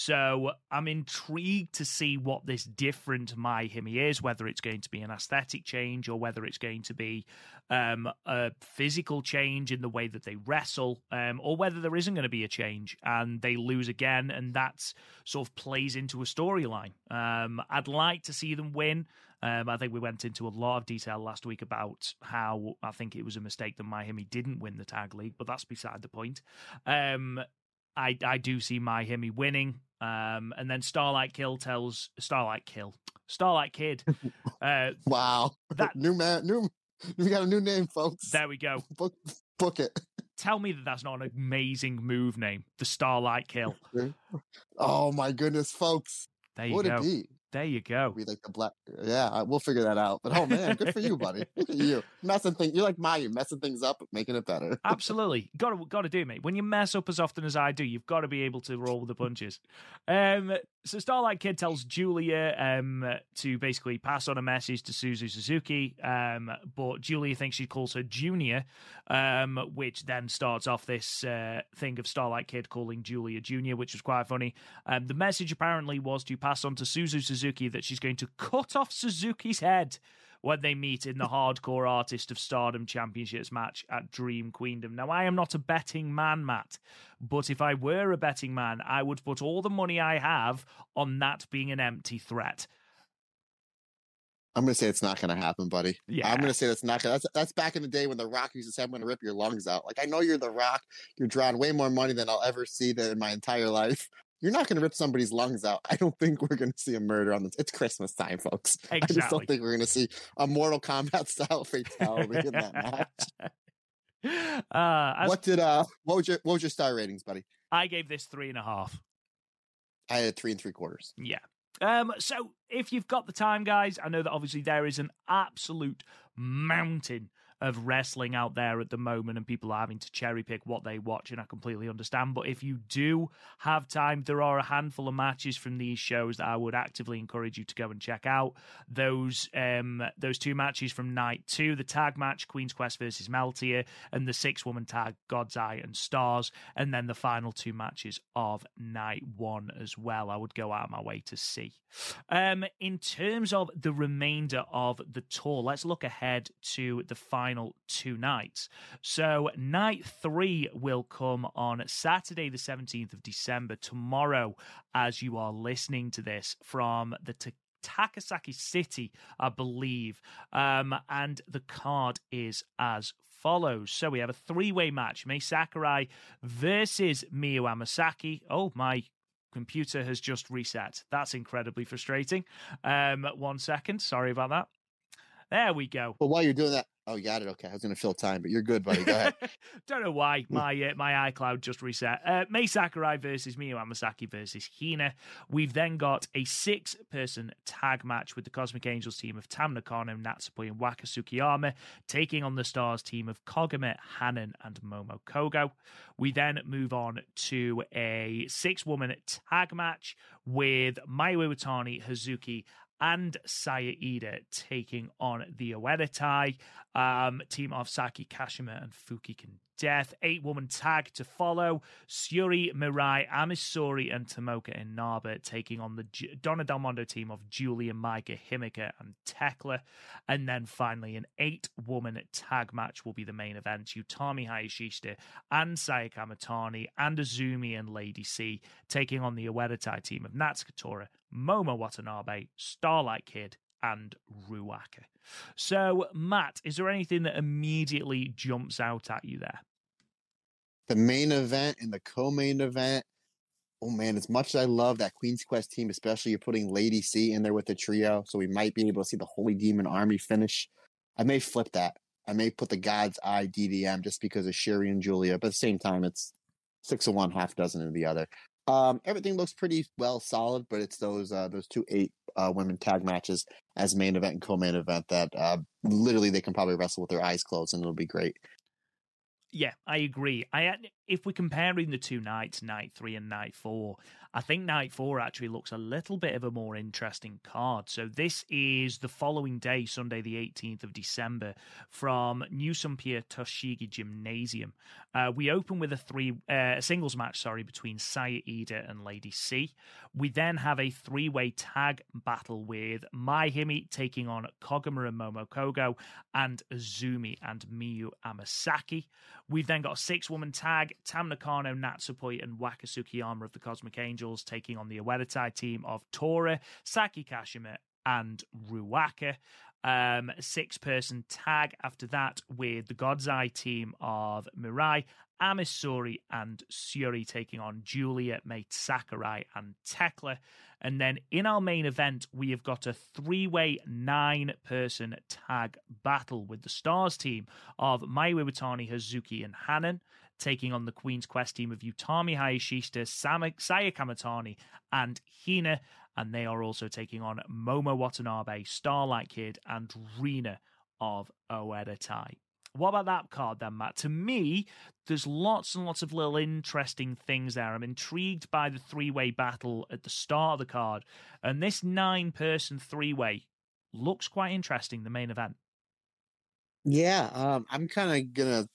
So I'm intrigued to see what this different MaiHime is, whether it's going to be an aesthetic change or whether it's going to be um, a physical change in the way that they wrestle, um, or whether there isn't going to be a change and they lose again, and that sort of plays into a storyline. Um, I'd like to see them win. Um, I think we went into a lot of detail last week about how I think it was a mistake that MaiHime didn't win the tag league, but that's beside the point. Um, I I do see MaiHime winning. Um, and then Starlight Kill tells Starlight Kill Starlight Kid. (laughs) Uh, wow. That- new man, new. We got a new name, folks. there we go. (laughs) book, book it. Tell me that that's not an amazing move name, the Starlight Kill. (laughs) Oh my goodness, folks. There you would go. it be? There you go. Be like the black. Yeah, we'll figure that out. But oh man, good for you, buddy. (laughs) Look at you messing things. You're like Maya, messing things up, making it better. (laughs) Absolutely, got to got to do, mate. When you mess up as often as I do, you've got to be able to roll with the punches. Um, so Starlight Kid tells Giulia um, to basically pass on a message to Suzu Suzuki, um, but Giulia thinks she calls her Junior, um, which then starts off this uh, thing of Starlight Kid calling Giulia Junior, which was quite funny. Um, the message apparently was to pass on to Suzu Suzuki that she's going to cut off Suzuki's head when they meet in the Hardcore Artist of Stardom Championships match at Dream Queendom. Now, I am not a betting man, Matt, but if I were a betting man, I would put all the money I have on that being an empty threat. I'm gonna say it's not gonna happen, buddy. Yeah. I'm gonna say that's not gonna. That's that's back in the day when the Rock used to say, "I'm gonna rip your lungs out." Like I know you're the Rock. You're drawing way more money than I'll ever see that in my entire life. You're not gonna rip somebody's lungs out. I don't think we're gonna see a murder on this. It's Christmas time, folks. (laughs) I just don't think we're gonna see a Mortal Kombat (laughs) style fatality in that match. (laughs) Uh, as What did uh? What was your what was your star ratings, buddy? I gave this three and a half. I had three and three quarters. Yeah. Um, so if you've got the time, guys, I know that obviously there is an absolute mountain of wrestling out there at the moment and people are having to cherry pick what they watch and I completely understand. But if you do have time there are a handful of matches from these shows that I would actively encourage you to go and check out. Those um those two matches from night 2 the tag match Queen's Quest versus Meltear and the six woman tag God's Eye and Stars and then the final two matches of night 1 as well. I would go out of my way to see. Um in terms of the remainder of the tour let's look ahead to the final final two nights. So, night three will come on Saturday, the 17th of December, tomorrow, as you are listening to this from the T- Takasaki City, I believe. Um, and the card is as follows. So we have a three way match Mai Sakurai versus Miyu Amasaki. Oh, my computer has just reset. That's incredibly frustrating. Um, one second. Sorry about that. There we go. Well, while you're doing that, Oh, you got it. Okay, I was going to fill time, but you're good, buddy. Go ahead. (laughs) Don't know why my uh, my iCloud just reset. Uh, Mai Sakurai versus Miyu Amasaki versus Hina. We've then got a six person tag match with the Cosmic Angels team of Tam Nakano, Natsupoi, and Waka Tsukiyama taking on the Stars team of Koguma, Hanan, and Momo Kohgo. We then move on to a six woman tag match with Mayu Iwatani, Hazuki, and Saya Iida taking on the Oedo um, team of Saki Kashima and Fuki Death. Eight woman tag to follow. Syuri, Mirai, Ami Sohrei, and Tomoka Inaba taking on the Donna Del Mondo team of Giulia, Maika, Himeka, and Tekla. And then finally, an eight woman tag match will be the main event. Utami Hayashishita and Saya Kamitani and Azumi and Lady C taking on the Oedo team of Natsuko Tora, Momo Watanabe, Starlight Kid, and Ruaka. So, Matt, is there anything that immediately jumps out at you there? The main event and the co-main event. Oh man, as much as I love that Queen's Quest team, especially you're putting Lady C in there with the trio, so we might be able to see the Holy Demon Army finish. I may flip that. I may put the God's Eye DDM just because of Syuri and Giulia, but at the same time, it's six of one, half dozen of the other. Um, everything looks pretty well solid, but it's those uh, those two eight uh, women tag matches as main event and co-main event that uh, literally they can probably wrestle with their eyes closed and it'll be great. Yeah, I agree. I if we're comparing the two nights, night three and night four, I think night four actually looks a little bit of a more interesting card. So this is the following day, Sunday the 18th of December, from New Sunpia Tochigi Gymnasium. Uh, we open with a three uh, a singles match, sorry, between Saya Iida and Lady C. We then have a three way tag battle with Mai taking on Koguma and Momo Kohgo and Azumi and Miyu Amasaki. We've then got a six woman tag Tam Nakano, Natsupoi, and Waka Tsukiyama of the Cosmic Angels taking on the Oedo team of Tora, Saki Kashima, and Ruaka. Um, six person tag after that with the God's Eye team of Mirai, Ami Sohrei, and Syuri taking on Giulia, Mai Sakurai, and Tekla. And then in our main event, we have got a three way nine person tag battle with the Stars team of Mayu Iwatani, Hazuki, and Hanan taking on the Queen's Quest team of Utami Hayashishita, Saya Kamitani, and Hina. And they are also taking on Momo Watanabe, Starlight Kid, and Rina of Oedo Tai. What about that card then, Matt? To me, there's lots and lots of little interesting things there. I'm intrigued by the three way battle at the start of the card. And this nine person three way looks quite interesting, the main event. Yeah, um, I'm kind of gonna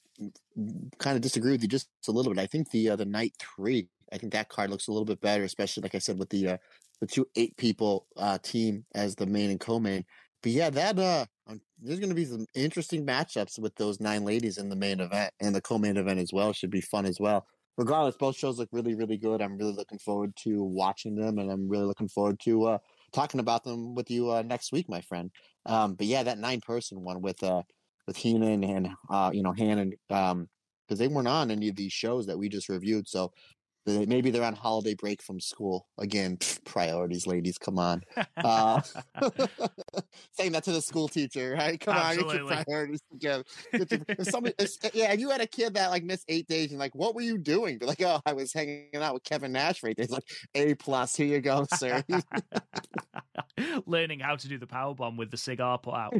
kind of disagree with you just a little bit. I think the uh, the night three, I think that card looks a little bit better, especially like I said with the uh, the two eight people uh, team as the main and co-main. But yeah, that uh, um, there's going to be some interesting matchups with those nine ladies in the main event and the co-main event as well. Should be fun as well. Regardless, both shows look really, really good. I'm really looking forward to watching them, and I'm really looking forward to uh, talking about them with you uh, next week, my friend. Um, but yeah, that nine person one with uh, with Hina and uh, you know Hanan um because they weren't on any of these shows that we just reviewed. So maybe they're on holiday break from school again. Pff, priorities, ladies, come on. Uh, (laughs) (laughs) saying that to the school teacher, right? Come Absolutely. on, get your priorities together. if somebody, (laughs) if, yeah, if you had a kid that like missed eight days and like, what were you doing? Be like, oh, I was hanging out with Kevin Nash for eight days. Like, a plus, here you go, sir. Learning how to do the power bomb with the cigar put out.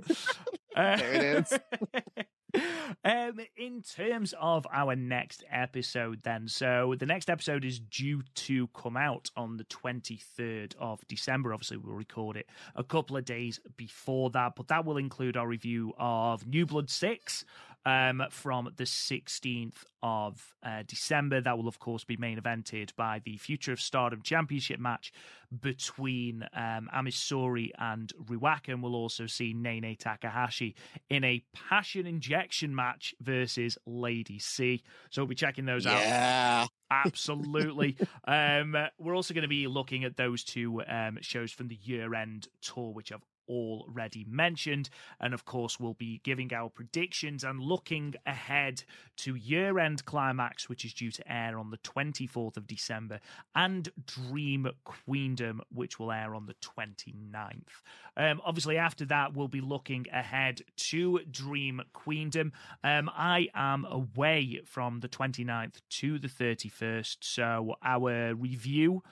there it is. (laughs) um, in terms of our next episode, then, so the next episode is due to come out on the 23rd of December. Obviously, we'll record it a couple of days before that, but that will include our review of New Blood 6 um, from the 16th of uh, December. That will, of course, be main evented by the Future of Stardom Championship match between um, Ami Sohrei and Ruaka. And we'll also see Nene Takahashi in a passion injection match versus Lady C. So we'll be checking those out. Yeah. (laughs) Absolutely. um, we're also going to be looking at those two um, shows from the year end tour, which I've already mentioned. And of course, we'll be giving our predictions and looking ahead to year end climax, which is due to air on the 24th of December, and Dream Queendom, which will air on the 29th. Um, obviously, after that, we'll be looking ahead to Dream Queendom. Um, I am away from the 29th to the 31st, so our review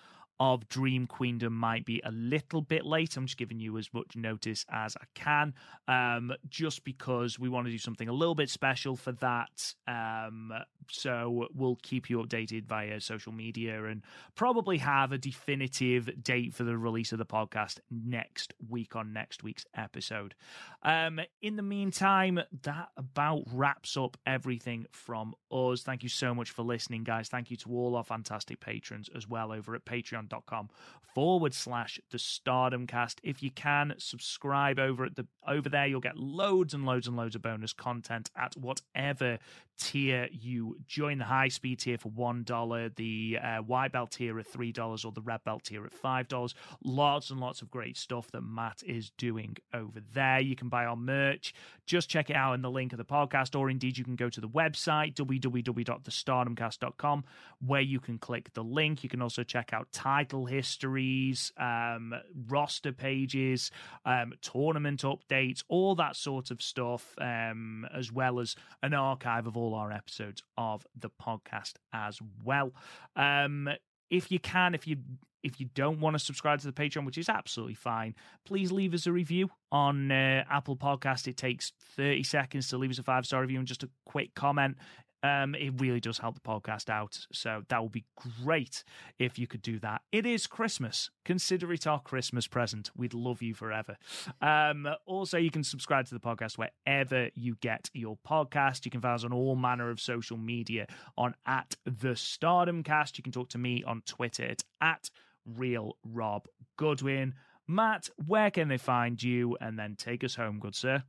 of Dream Queendom might be a little bit late. I'm just giving you as much notice as I can, um, just because we want to do something a little bit special for that. Um, so we'll keep you updated via social media and probably have a definitive date for the release of the podcast next week on next week's episode. Um, in the meantime, that about wraps up everything from us. Thank you so much for listening, guys. Thank you to all our fantastic patrons as well over at patreon.com forward slash the stardom cast. If you can subscribe over at the over there, you'll get loads and loads and loads of bonus content at whatever tier you join the high speed tier for one dollar, the uh, white belt tier at three dollars, or the red belt tier at five dollars. Lots and lots of great stuff that Matt is doing over there. You can buy our merch. Just check it out in the link of the podcast, or indeed you can go to the website www.thestardomcast.com where you can click the link. You can also check out title histories, um, roster pages, um, tournament updates, all that sort of stuff, um, as well as an archive of all our episodes of the podcast as well. Um, if you can, if you if you don't want to subscribe to the Patreon, which is absolutely fine, please leave us a review on uh, Apple Podcast. It takes 30 seconds to leave us a five star review and just a quick comment. Um, it really does help the podcast out. So that would be great if you could do that. It is Christmas. Consider it our Christmas present. We'd love you forever. Um, also, you can subscribe to the podcast wherever you get your podcast. You can find us on all manner of social media on at the Stardom Cast. You can talk to me on Twitter at, at Real Rob Goodwin. Matt, where can they find you? And then take us home, good sir.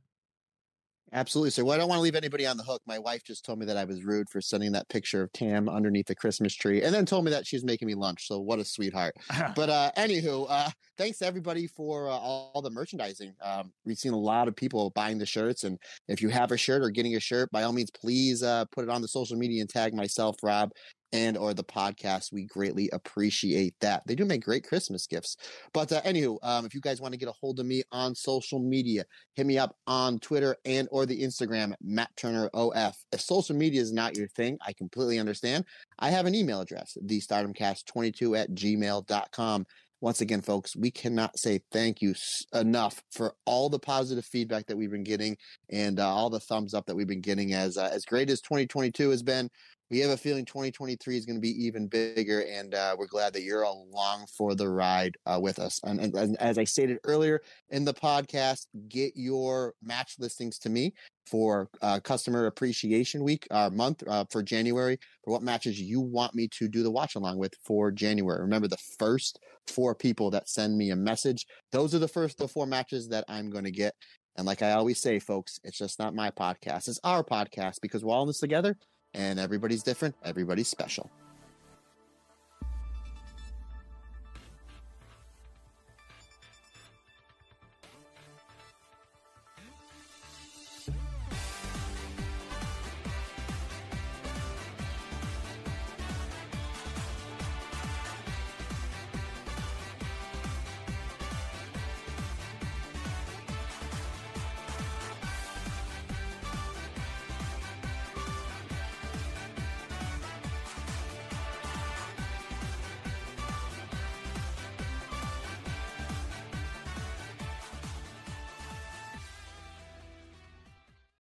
Absolutely, sir. Well, I don't want to leave anybody on the hook. My wife just told me that I was rude for sending that picture of Tam underneath the Christmas tree, and then told me that she's making me lunch. So what a sweetheart. (laughs) but uh, anywho, uh, thanks everybody for uh, all, the merchandising. Um, we've seen a lot of people buying the shirts, and if you have a shirt or getting a shirt, by all means, please uh, put it on the social media and tag myself, Rob, and or the podcast. We greatly appreciate that. They do make great Christmas gifts. But uh, anywho, um, if you guys want to get a hold of me on social media, hit me up on Twitter and or the Instagram, Matt Turner OF. If social media is not your thing, I completely understand. I have an email address, thestardomcast22 at gmail.com. Once again, folks, we cannot say thank you enough for all the positive feedback that we've been getting and uh, all the thumbs up that we've been getting. As uh, as great as 2022 has been, we have a feeling 2023 is going to be even bigger, and uh, we're glad that you're along for the ride uh, with us. And, and, and, as I stated earlier in the podcast, get your match listings to me for uh, Customer Appreciation Week, uh, month uh, for January, for what matches you want me to do the watch along with for January. Remember, the first four people that send me a message, those are the first the four matches that I'm going to get. And like I always say, folks, it's just not my podcast; it's our podcast because we're all in this together and everybody's different, everybody's special.